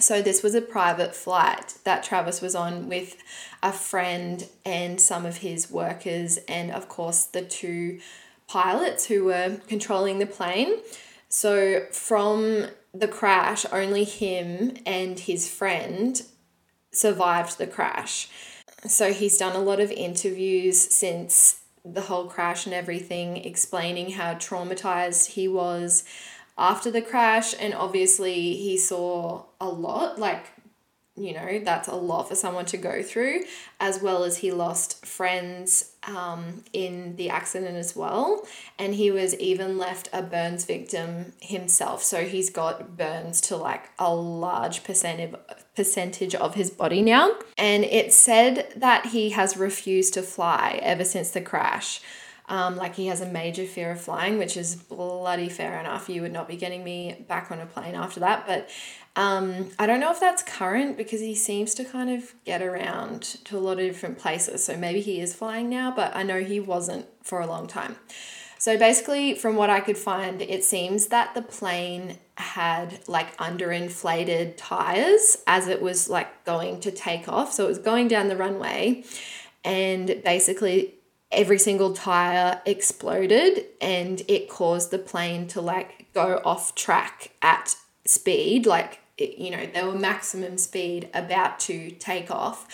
so, this was a private flight that Travis was on with a friend and some of his workers, and of course, the two pilots who were controlling the plane. So, from the crash, only him and his friend survived the crash. So, he's done a lot of interviews since the whole crash and everything, explaining how traumatized he was after the crash and obviously he saw a lot like you know that's a lot for someone to go through as well as he lost friends um, in the accident as well. And he was even left a burns victim himself. So he's got burns to like a large percentage percentage of his body now. And it said that he has refused to fly ever since the crash um, like he has a major fear of flying, which is bloody fair enough. You would not be getting me back on a plane after that. But um, I don't know if that's current because he seems to kind of get around to a lot of different places. So maybe he is flying now, but I know he wasn't for a long time. So basically, from what I could find, it seems that the plane had like underinflated tires as it was like going to take off. So it was going down the runway, and basically every single tire exploded and it caused the plane to like go off track at speed. Like it, you know they were maximum speed about to take off.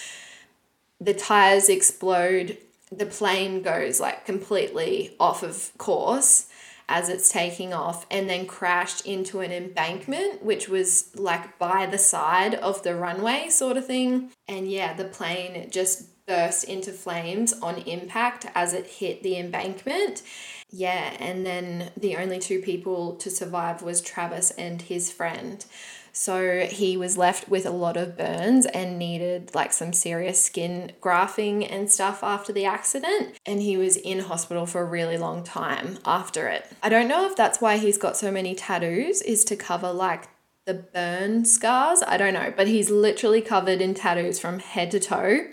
The tires explode the plane goes like completely off of course as it's taking off and then crashed into an embankment which was like by the side of the runway sort of thing. And yeah the plane just burst into flames on impact as it hit the embankment. Yeah, and then the only two people to survive was Travis and his friend. So he was left with a lot of burns and needed like some serious skin grafting and stuff after the accident. And he was in hospital for a really long time after it. I don't know if that's why he's got so many tattoos, is to cover like the burn scars. I don't know, but he's literally covered in tattoos from head to toe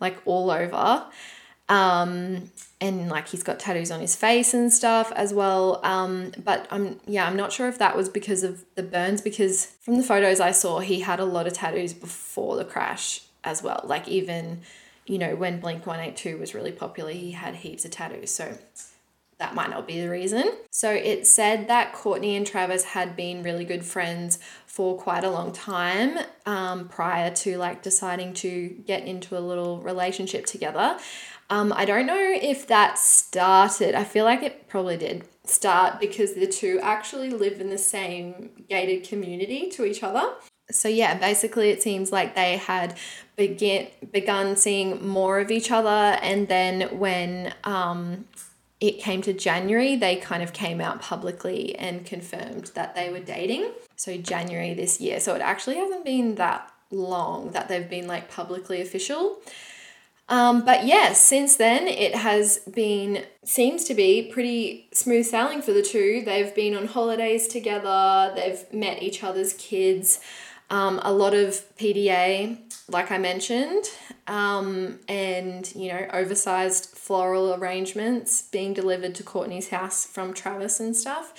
like all over. Um, and like he's got tattoos on his face and stuff as well. Um, but I'm yeah, I'm not sure if that was because of the burns because from the photos I saw, he had a lot of tattoos before the crash as well. Like even, you know, when Blink One Eight Two was really popular, he had heaps of tattoos. So that might not be the reason. So it said that Kourtney and Travis had been really good friends for quite a long time um, prior to like deciding to get into a little relationship together. Um, I don't know if that started, I feel like it probably did start because the two actually live in the same gated community to each other. So yeah, basically it seems like they had begin begun seeing more of each other and then when um, it came to January, they kind of came out publicly and confirmed that they were dating. So, January this year. So, it actually hasn't been that long that they've been like publicly official. Um, but yeah, since then it has been, seems to be pretty smooth sailing for the two. They've been on holidays together, they've met each other's kids, um, a lot of PDA, like I mentioned, um, and you know, oversized floral arrangements being delivered to Kourtney's house from Travis and stuff.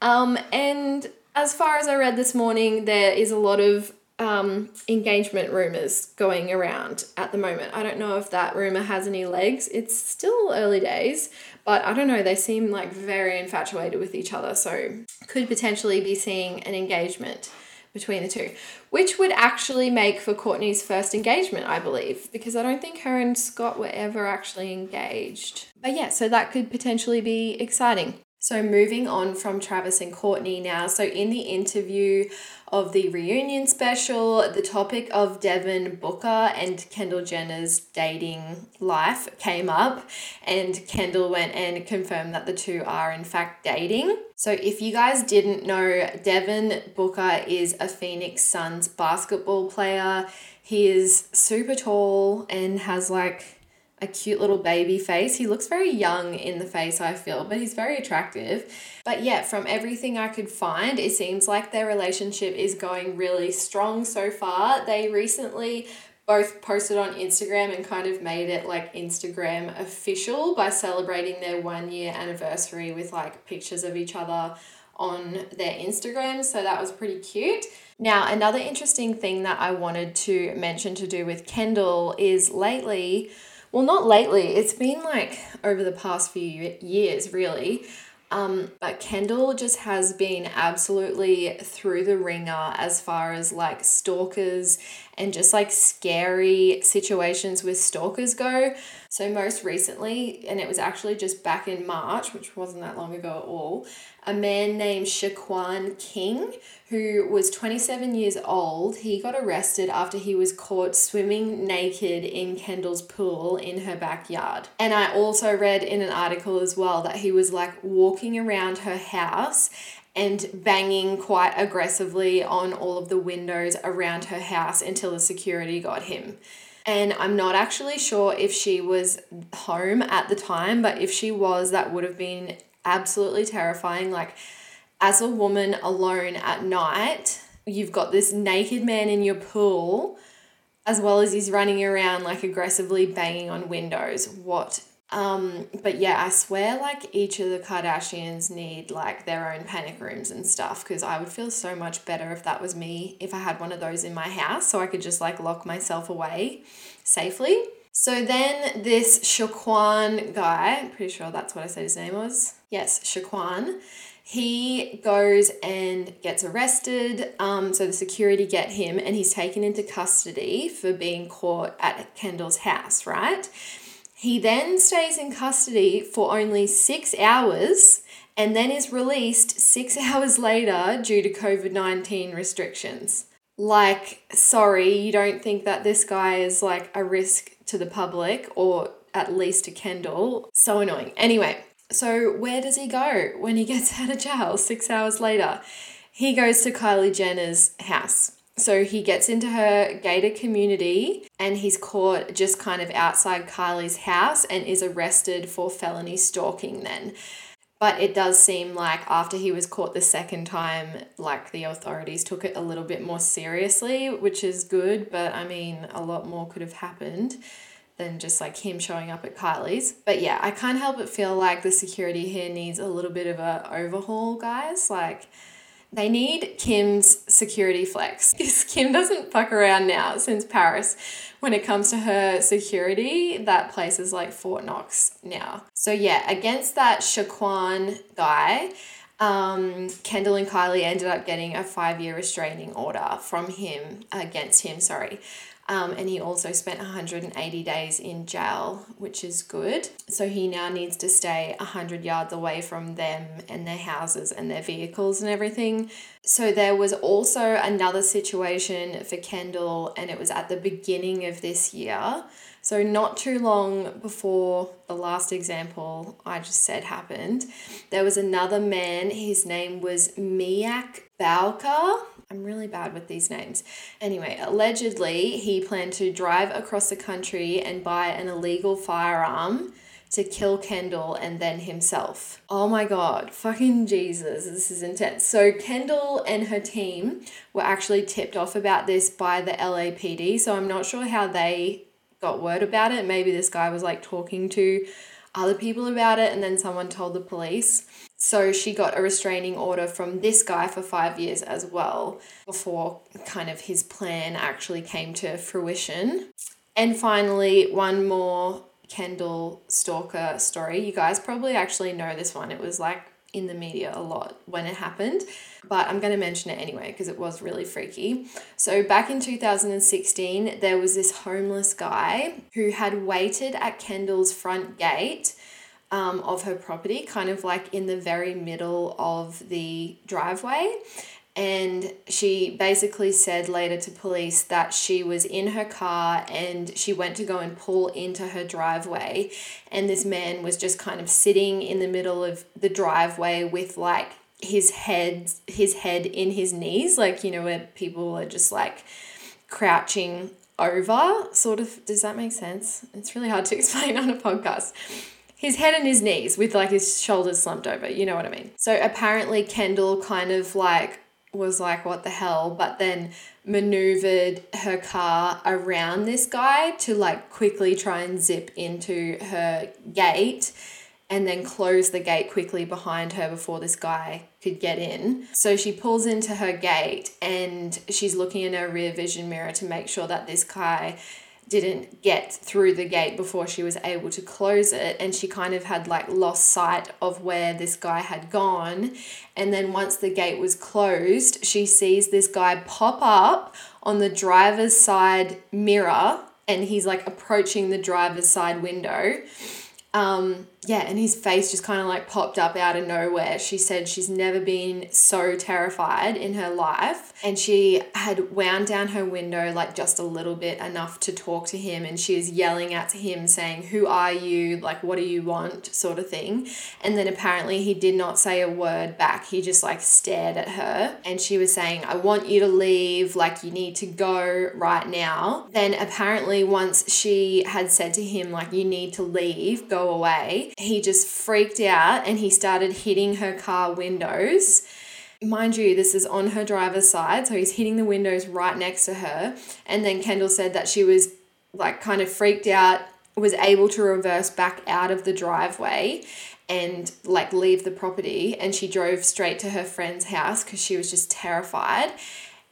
Um, and as far as I read this morning, there is a lot of um, engagement rumors going around at the moment. I don't know if that rumor has any legs. It's still early days, but I don't know. They seem like very infatuated with each other, so could potentially be seeing an engagement between the two, which would actually make for Kourtney's first engagement, I believe, because I don't think her and Scott were ever actually engaged. But yeah, so that could potentially be exciting. So, moving on from Travis and Kourtney now. So, in the interview of the reunion special, the topic of Devin Booker and Kendall Jenner's dating life came up, and Kendall went and confirmed that the two are in fact dating. So, if you guys didn't know, Devin Booker is a Phoenix Suns basketball player. He is super tall and has like a cute little baby face. He looks very young in the face, I feel, but he's very attractive. But yeah, from everything I could find, it seems like their relationship is going really strong so far. They recently both posted on Instagram and kind of made it like Instagram official by celebrating their one year anniversary with like pictures of each other on their Instagram. So that was pretty cute. Now, another interesting thing that I wanted to mention to do with Kendall is lately well, not lately. It's been like over the past few years, really. Um, but Kendall just has been absolutely through the ringer as far as like stalkers and just like scary situations with stalkers go. So, most recently, and it was actually just back in March, which wasn't that long ago at all, a man named Shaquan King, who was 27 years old, he got arrested after he was caught swimming naked in Kendall's pool in her backyard. And I also read in an article as well that he was like walking around her house and banging quite aggressively on all of the windows around her house until the security got him. And I'm not actually sure if she was home at the time, but if she was, that would have been absolutely terrifying. Like, as a woman alone at night, you've got this naked man in your pool, as well as he's running around like aggressively banging on windows. What um, but yeah, I swear like each of the Kardashians need like their own panic rooms and stuff because I would feel so much better if that was me, if I had one of those in my house so I could just like lock myself away safely. So then this Shaquan guy, pretty sure that's what I said his name was. Yes, Shaquan. He goes and gets arrested. Um, so the security get him and he's taken into custody for being caught at Kendall's house, right? He then stays in custody for only six hours and then is released six hours later due to COVID 19 restrictions. Like, sorry, you don't think that this guy is like a risk to the public or at least to Kendall? So annoying. Anyway, so where does he go when he gets out of jail six hours later? He goes to Kylie Jenner's house. So he gets into her gator community and he's caught just kind of outside Kylie's house and is arrested for felony stalking then. But it does seem like after he was caught the second time, like the authorities took it a little bit more seriously, which is good. But I mean, a lot more could have happened than just like him showing up at Kylie's. But yeah, I can't help but feel like the security here needs a little bit of a overhaul, guys. Like, They need Kim's security flex because Kim doesn't fuck around now since Paris. When it comes to her security, that place is like Fort Knox now. So, yeah, against that Shaquan guy, um, Kendall and Kylie ended up getting a five year restraining order from him, against him, sorry. Um, and he also spent 180 days in jail, which is good. So he now needs to stay 100 yards away from them and their houses and their vehicles and everything. So there was also another situation for Kendall, and it was at the beginning of this year. So, not too long before the last example I just said happened, there was another man. His name was Miak Bowker. I'm really bad with these names. Anyway, allegedly, he planned to drive across the country and buy an illegal firearm to kill Kendall and then himself. Oh my god, fucking Jesus, this is intense. So, Kendall and her team were actually tipped off about this by the LAPD, so I'm not sure how they got word about it. Maybe this guy was like talking to other people about it and then someone told the police. So she got a restraining order from this guy for five years as well before kind of his plan actually came to fruition. And finally, one more Kendall Stalker story. You guys probably actually know this one. It was like in the media a lot when it happened, but I'm going to mention it anyway because it was really freaky. So, back in 2016, there was this homeless guy who had waited at Kendall's front gate um, of her property, kind of like in the very middle of the driveway. And she basically said later to police that she was in her car and she went to go and pull into her driveway. And this man was just kind of sitting in the middle of the driveway with like his head his head in his knees, like you know, where people are just like crouching over, sort of does that make sense? It's really hard to explain on a podcast his head and his knees with like his shoulders slumped over, you know what I mean? So apparently Kendall kind of like was like, what the hell? But then maneuvered her car around this guy to like quickly try and zip into her gate and then close the gate quickly behind her before this guy could get in. So she pulls into her gate and she's looking in her rear vision mirror to make sure that this guy didn't get through the gate before she was able to close it and she kind of had like lost sight of where this guy had gone. And then once the gate was closed she sees this guy pop up on the driver's side mirror and he's like approaching the driver's side window. Um, yeah, and his face just kind of like popped up out of nowhere. She said she's never been so terrified in her life. And she had wound down her window like just a little bit enough to talk to him. And she was yelling to him, saying, Who are you? Like, what do you want? sort of thing. And then apparently he did not say a word back. He just like stared at her. And she was saying, I want you to leave. Like, you need to go right now. Then apparently, once she had said to him, like, you need to leave, go away he just freaked out and he started hitting her car windows. Mind you, this is on her driver's side, so he's hitting the windows right next to her. And then Kendall said that she was like kind of freaked out, was able to reverse back out of the driveway and like leave the property. And she drove straight to her friend's house because she was just terrified.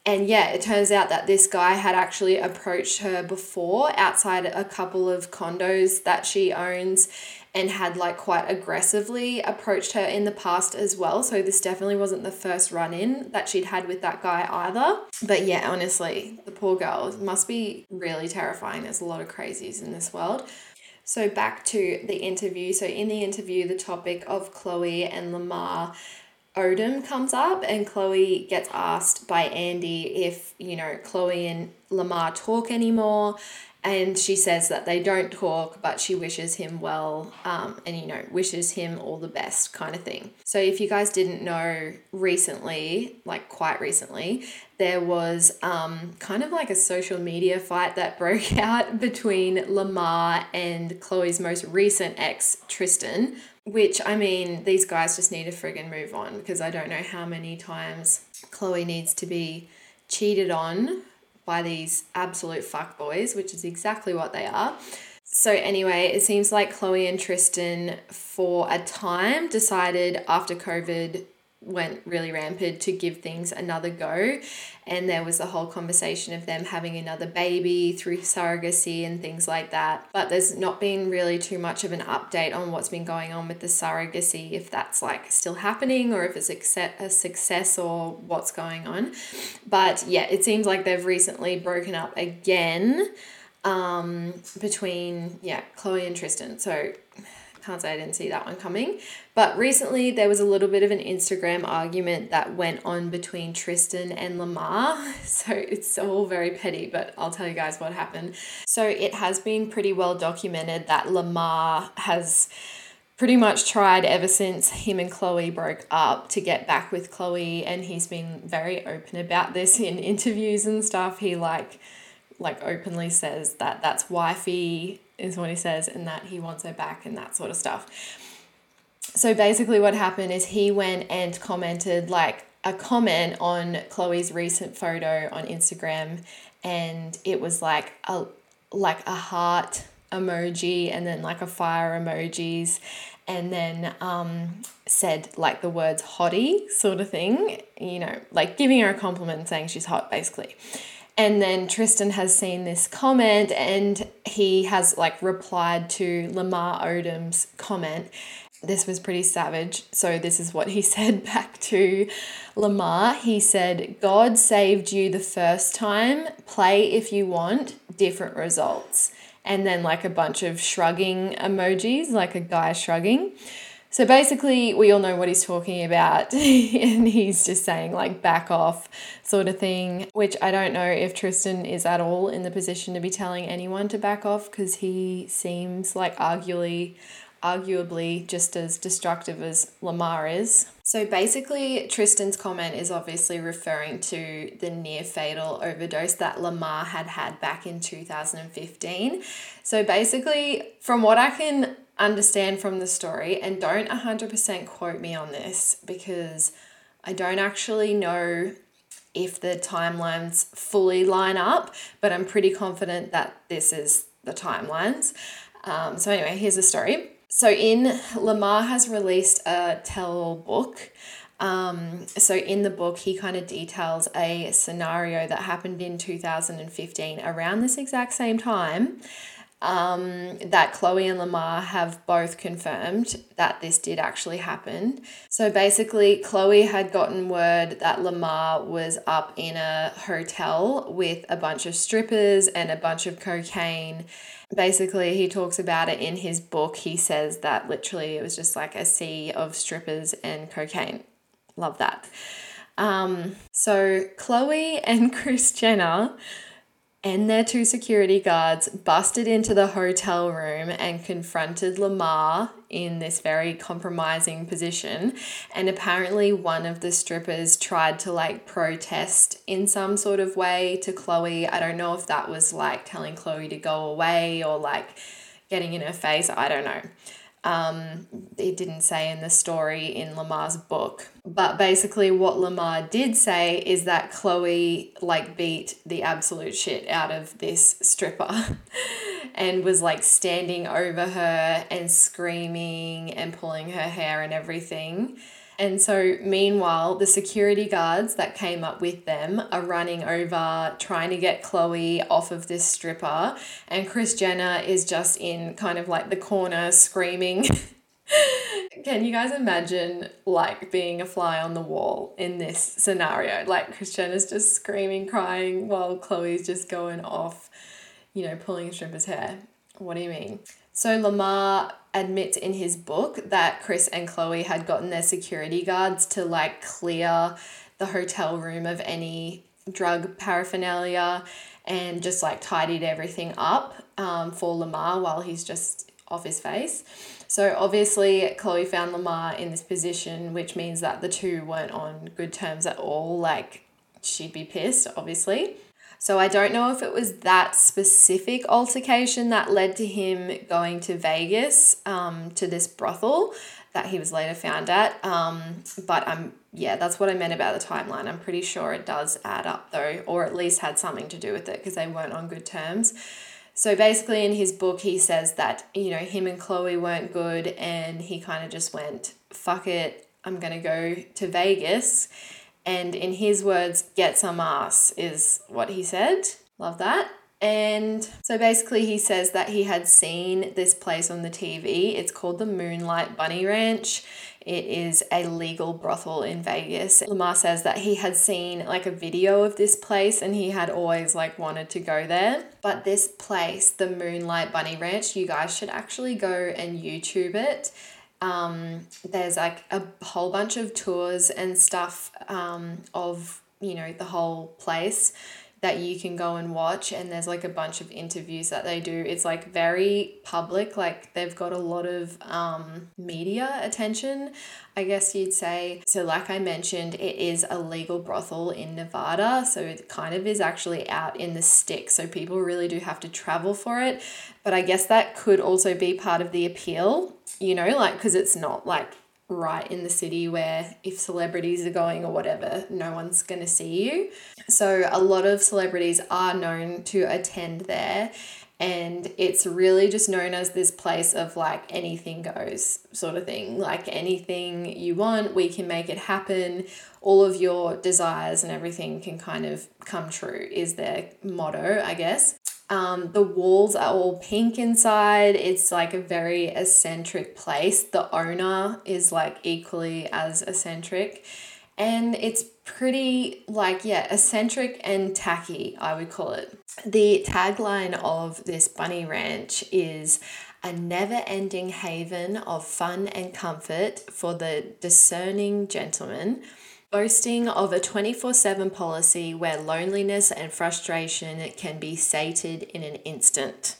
And yeah, it turns out that this guy had actually approached her before outside a couple of condos that she owns and had like quite aggressively approached her in the past as well. So this definitely wasn't the first run in that she'd had with that guy either. But yeah, honestly, the poor girl must be really terrifying. There's a lot of crazies in this world. So back to the interview. So in the interview, the topic of Khloe and Lamar Odom comes up, and Khloe gets asked by Andy if, you know, Khloe and Lamar talk anymore and she says that they don't talk, but she wishes him well um, and, you know, wishes him all the best kind of thing. So, if you guys didn't know recently, like quite recently, there was um, kind of like a social media fight that broke out between Lamar and Khloe's most recent ex, Tristan. Which, I mean, these guys just need to friggin' move on because I don't know how many times Khloe needs to be cheated on by these absolute fuckboys, which is exactly what they are. So, anyway, it seems like Khloe and Tristan, for a time, decided after COVID went really rampant to give things another go. And there was the whole conversation of them having another baby through surrogacy and things like that. But there's not been really too much of an update on what's been going on with the surrogacy, if that's like still happening or if it's a success or what's going on. But yeah, it seems like they've recently broken up again um, between, yeah, Khloe and Tristan. So can't say I didn't see that one coming. But recently there was a little bit of an Instagram argument that went on between Tristan and Lamar. So it's all very petty, but I'll tell you guys what happened. So it has been pretty well documented that Lamar has pretty much tried ever since him and Khloe broke up to get back with Khloe and he's been very open about this in interviews and stuff. He like like openly says that that's wifey is what he says and that he wants her back and that sort of stuff. So basically what happened is he went and commented like a comment on Khloe's recent photo on Instagram and it was like a like a heart emoji and then like a fire emojis and then um, said like the words hottie sort of thing, you know, like giving her a compliment and saying she's hot basically. And then Tristan has seen this comment and he has like replied to Lamar Odom's comment. This was pretty savage. So, this is what he said back to Lamar. He said, God saved you the first time. Play if you want, different results. And then, like a bunch of shrugging emojis, like a guy shrugging. So basically, we all know what he's talking about, and he's just saying, like, back off, sort of thing, which I don't know if Tristan is at all in the position to be telling anyone to back off because he seems like arguably, arguably just as destructive as Lamar is. So basically, Tristan's comment is obviously referring to the near fatal overdose that Lamar had had back in 2015. So basically, from what I can understand from the story, and don't 100% quote me on this because I don't actually know if the timelines fully line up, but I'm pretty confident that this is the timelines. Um, so, anyway, here's the story. So, in Lamar has released a tell book. Um, so, in the book, he kind of details a scenario that happened in 2015 around this exact same time um, that Khloe and Lamar have both confirmed that this did actually happen. So basically, Khloe had gotten word that Lamar was up in a hotel with a bunch of strippers and a bunch of cocaine. Basically, he talks about it in his book. He says that literally it was just like a sea of strippers and cocaine. Love that. Um, so Khloe and Kris Jenner and their two security guards busted into the hotel room and confronted Lamar in this very compromising position. And apparently, one of the strippers tried to like protest in some sort of way to Khloe. I don't know if that was like telling Khloe to go away or like getting in her face. I don't know. Um, it didn't say in the story in Lamar's book. But basically, what Lamar did say is that Khloe like beat the absolute shit out of this stripper and was like standing over her and screaming and pulling her hair and everything. And so, meanwhile, the security guards that came up with them are running over trying to get Khloe off of this stripper. And Kris Jenner is just in kind of like the corner screaming. Can you guys imagine like being a fly on the wall in this scenario? Like Kris Jenner's just screaming, crying while Khloe's just going off, you know, pulling a stripper's hair. What do you mean? So Lamar admits in his book that Kris and Khloe had gotten their security guards to like clear the hotel room of any drug paraphernalia and just like tidied everything up um, for Lamar while he's just off his face. So obviously, Khloe found Lamar in this position, which means that the two weren't on good terms at all. Like, she'd be pissed, obviously. So I don't know if it was that specific altercation that led to him going to Vegas um, to this brothel that he was later found at. Um, but I'm yeah, that's what I meant about the timeline. I'm pretty sure it does add up though, or at least had something to do with it because they weren't on good terms. So basically, in his book, he says that you know him and Khloe weren't good, and he kind of just went fuck it. I'm to go to Vegas. And in his words, get some ass is what he said. Love that. And so basically, he says that he had seen this place on the TV. It's called the Moonlight Bunny Ranch. It is a legal brothel in Vegas. Lamar says that he had seen like a video of this place and he had always like wanted to go there. But this place, the Moonlight Bunny Ranch, you guys should actually go and YouTube it. Um, there's like a whole bunch of tours and stuff um, of, you know, the whole place that you can go and watch and there's like a bunch of interviews that they do. It's like very public like they've got a lot of um, media attention i guess you'd say. So like i mentioned it is a legal brothel in nevada so it kind of is actually out in the sticks so people really do have to travel for it. But i guess that could also be part of the appeal you know like because it's not like right in the city where if celebrities are going or whatever, no one's going to see you. So a lot of celebrities are known to attend there. And it's really just known as this place of like anything goes sort of thing. Like anything you want, we can make it happen. All of your desires and everything can kind of come true, is their motto, I guess. Um, the walls are all pink inside. It's like a very eccentric place. The owner is like equally as eccentric. And it's pretty, like, yeah, eccentric and tacky, I would call it. The tagline of this bunny ranch is a never ending haven of fun and comfort for the discerning gentleman boasting of a 24 7 policy where loneliness and frustration can be sated in an instant.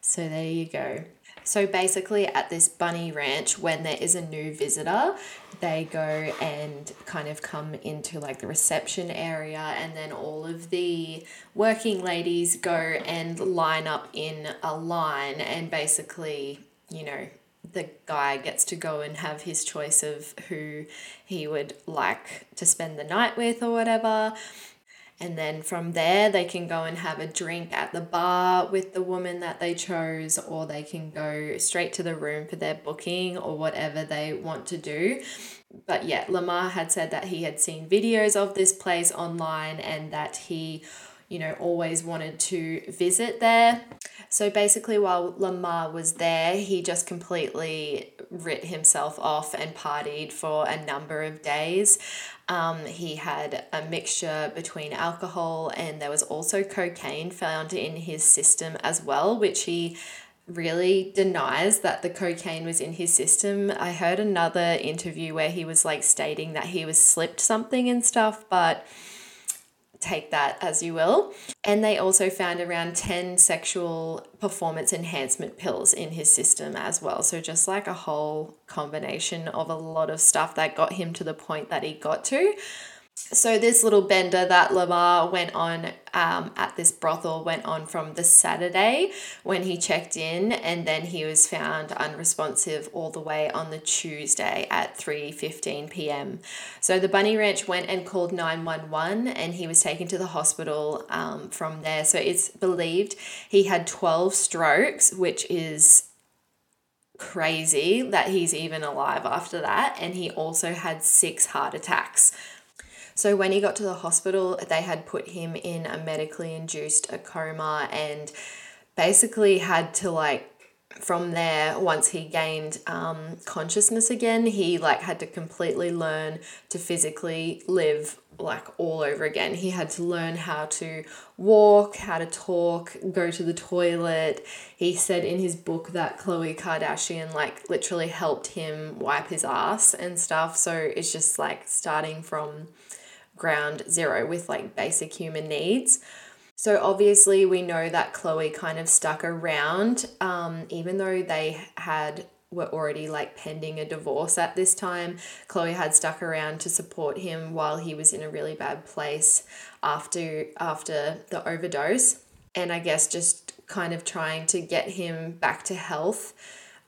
So there you go. So basically, at this bunny ranch, when there is a new visitor, they go and kind of come into like the reception area, and then all of the working ladies go and line up in a line and basically, you know, the guy gets to go and have his choice of who he would like to spend the night with or whatever. And then from there, they can go and have a drink at the bar with the woman that they chose, or they can go straight to the room for their booking or whatever they want to do. But yeah, Lamar had said that he had seen videos of this place online and that he you know, always wanted to visit there. So basically, while Lamar was there, he just completely writ himself off and partied for a number of days. Um, he had a mixture between alcohol and there was also cocaine found in his system as well, which he really denies that the cocaine was in his system. I heard another interview where he was like stating that he was slipped something and stuff, but take that as you will. And they also found around 10 sexual performance enhancement pills in his system as well. So, just like a whole combination of a lot of stuff that got him to the point that he got to so this little bender that Lamar went on um, at this brothel went on from the Saturday when he checked in, and then he was found unresponsive all the way on the Tuesday at 3:15 p.m. So the Bunny Ranch went and called 911, and he was taken to the hospital um, from there. So it's believed he had 12 strokes, which is crazy that he's even alive after that, and he also had six heart attacks so when he got to the hospital, they had put him in a medically induced a coma and basically had to like from there once he gained um, consciousness again he like had to completely learn to physically live like all over again. He had to learn how to walk how to talk go to the toilet. He said in his book that Khloe Kardashian like literally helped him wipe his ass and stuff. So it's just like starting from ground zero with like basic human needs. So obviously, we know that Khloe kind of stuck around, um, even though they had were already like pending a divorce at this time. Khloe had stuck around to support him while he was in a really bad place after after the overdose, and I guess just kind of trying to get him back to health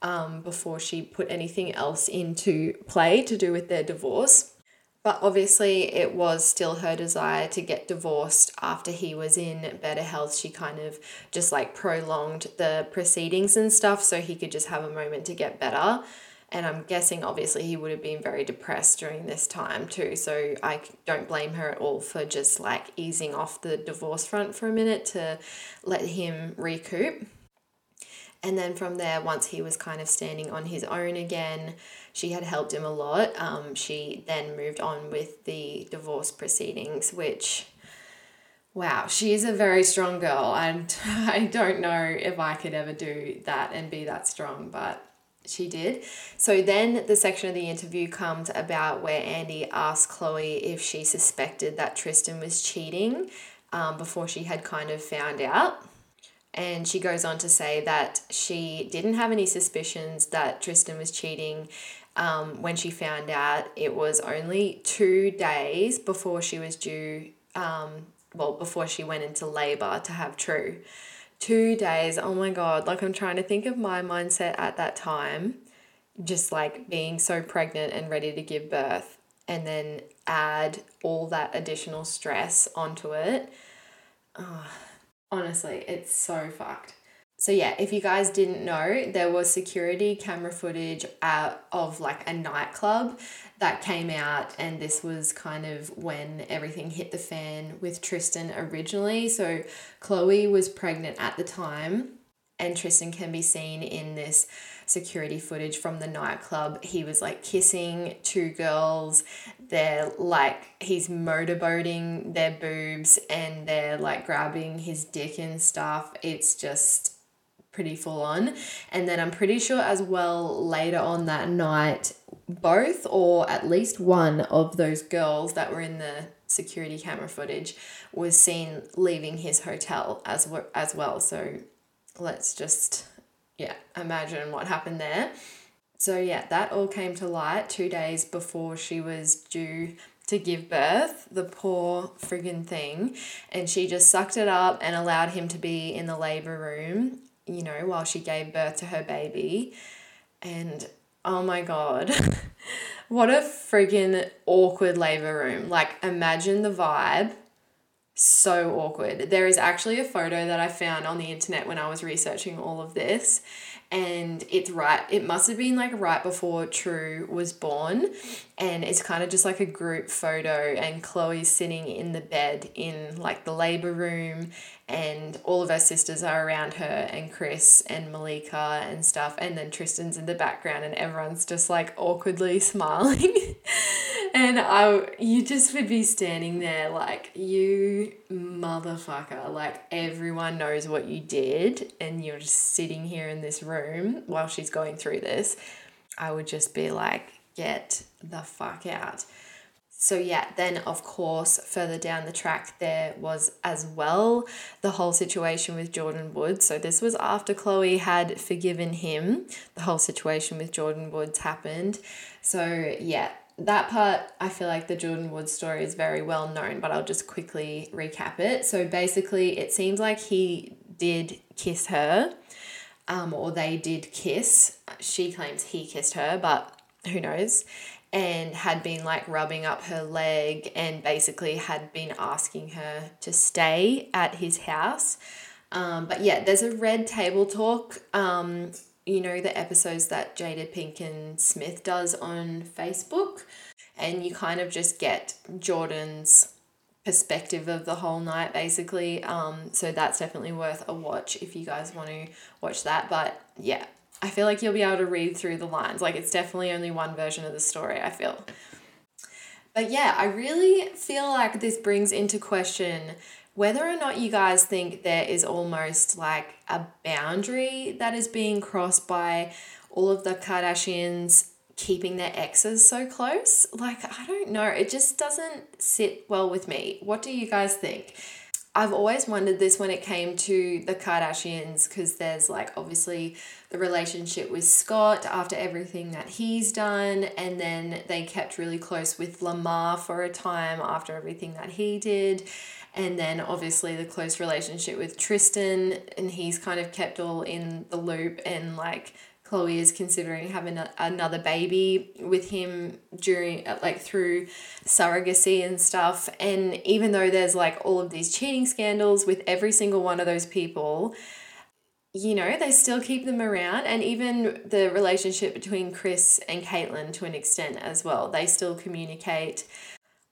um, before she put anything else into play to do with their divorce. But obviously, it was still her desire to get divorced after he was in better health. She kind of just like prolonged the proceedings and stuff so he could just have a moment to get better. And I'm guessing, obviously, he would have been very depressed during this time too. So I don't blame her at all for just like easing off the divorce front for a minute to let him recoup. And then from there, once he was kind of standing on his own again, she had helped him a lot. Um, she then moved on with the divorce proceedings, which, wow, she is a very strong girl. And I don't know if I could ever do that and be that strong, but she did. So then the section of the interview comes about where Andy asked Khloe if she suspected that Tristan was cheating um, before she had kind of found out. And she goes on to say that she didn't have any suspicions that Tristan was cheating um, when she found out. It was only two days before she was due, um, well, before she went into labor to have True. Two days, oh my God, like I'm trying to think of my mindset at that time, just like being so pregnant and ready to give birth, and then add all that additional stress onto it. Oh, Honestly, it's so fucked. So yeah, if you guys didn't know, there was security camera footage out of like a nightclub that came out and this was kind of when everything hit the fan with Tristan originally. So Khloe was pregnant at the time and Tristan can be seen in this security footage from the nightclub. He was like kissing two girls. They're like, he's motorboating their boobs and they're like grabbing his dick and stuff. It's just pretty full on. And then I'm pretty sure as well later on that night, both or at least one of those girls that were in the security camera footage was seen leaving his hotel as as well. So let's just yeah, imagine what happened there. So, yeah, that all came to light two days before she was due to give birth, the poor friggin' thing. And she just sucked it up and allowed him to be in the labor room, you know, while she gave birth to her baby. And oh my God, what a friggin' awkward labor room. Like, imagine the vibe so awkward. There is actually a photo that I found on the internet when I was researching all of this, and it's right, it must have been like right before True was born, and it's kind of just like a group photo, and Khloe's sitting in the bed in like the labor room, and all of her sisters are around her, and Kris and Malika and stuff, and then Tristan's in the background, and everyone's just like awkwardly smiling. and I, you just would be standing there like, you motherfucker. Like, everyone knows what you did, and you're just sitting here in this room while she's going through this. I would just be like, get the fuck out. So, yeah, then of course, further down the track, there was as well the whole situation with Jordyn Woods. So, this was after Khloe had forgiven him. The whole situation with Jordyn Woods happened. So, yeah, that part, I feel like the Jordyn Woods story is very well known, but I'll just quickly recap it. So, basically, it seems like he did kiss her, um, or they did kiss. She claims he kissed her, but who knows? and had been like rubbing up her leg and basically had been asking her to stay at his house. Um, but yeah, there's a red table talk. Um, you know, the episodes that Jada Pinkett Smith does on Facebook, and you kind of just get Jordyn's perspective of the whole night basically. Um, so that's definitely worth a watch if you guys want to watch that. But yeah, I feel like you'll be able to read through the lines. Like it's definitely only one version of the story, I feel. But yeah, I really feel like this brings into question whether or not you guys think there is almost like a boundary that is being crossed by all of the Kardashians keeping their exes so close. Like, I don't know. It just doesn't sit well with me. What do you guys think? I've always wondered this when it came to the Kardashians because there's like obviously the relationship with Scott after everything that he's done, and then they kept really close with Lamar for a time after everything that he did. And then obviously the close relationship with Tristan, and he's kind of kept all in the loop and like Khloe is considering having a, another baby with him during uh, like through surrogacy and stuff and even though there's like all of these cheating scandals with every single one of those people you know, they still keep them around. And even the relationship between Kris and Caitlyn to an extent as well, they still communicate.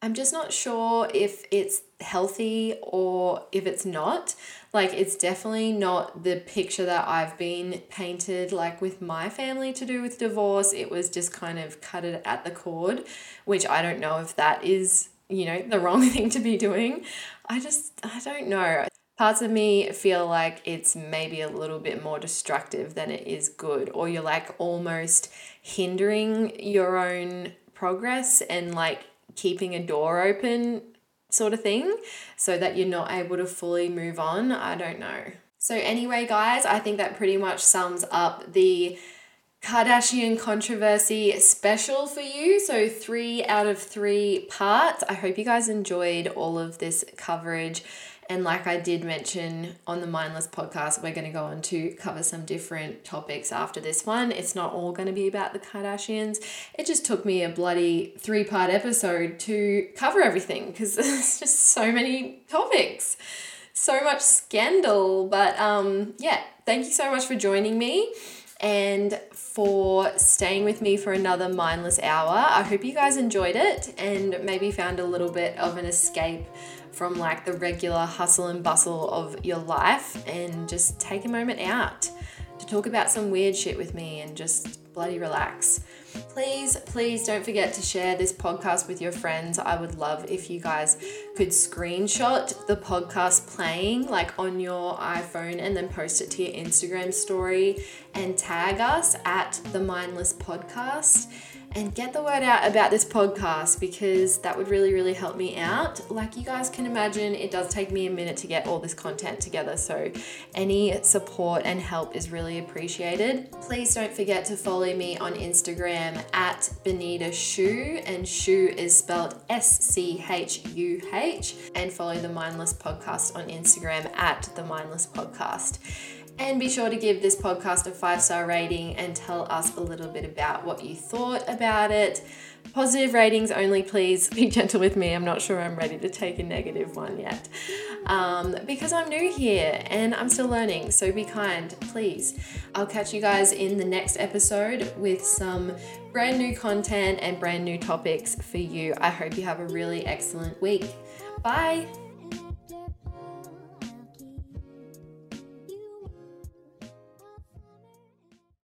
I'm just not sure if it's healthy or if it's not. Like, it's definitely not the picture that I've been painted, like with my family to do with divorce. It was just kind of cut it at the cord, which I don't know if that is, you know, the wrong thing to be doing. I just, I don't know. Parts of me feel like it's maybe a little bit more destructive than it is good, or you're like almost hindering your own progress and like keeping a door open sort of thing so that you're not able to fully move on. I don't know. So, anyway, guys, I think that pretty much sums up the Kardashian controversy special for you. So, three out of three parts. I hope you guys enjoyed all of this coverage. And like I did mention on the Mindless podcast, we're going to go on to cover some different topics after this one. It's not all going to be about the Kardashians. It just took me a bloody three part episode to cover everything because there's just so many topics, so much scandal. But um, yeah, thank you so much for joining me and for staying with me for another mindless hour. I hope you guys enjoyed it and maybe found a little bit of an escape from like the regular hustle and bustle of your life and just take a moment out to talk about some weird shit with me and just bloody relax. Please, please don't forget to share this podcast with your friends. I would love if you guys could screenshot the podcast playing like on your iPhone and then post it to your Instagram story and tag us at the Mindless Podcast and get the word out about this podcast because that would really, really help me out. Like you guys can imagine, it does take me a minute to get all this content together, so any support and help is really appreciated. Please don't forget to follow me on Instagram at Benita Schuh, and Schuh is spelled S C H U H, and follow the Mindless Podcast on Instagram at the Mindless Podcast. And be sure to give this podcast a five star rating and tell us a little bit about what you thought about it. Positive ratings only, please. Be gentle with me. I'm not sure I'm ready to take a negative one yet um, because I'm new here and I'm still learning. So be kind, please. I'll catch you guys in the next episode with some brand new content and brand new topics for you. I hope you have a really excellent week. Bye.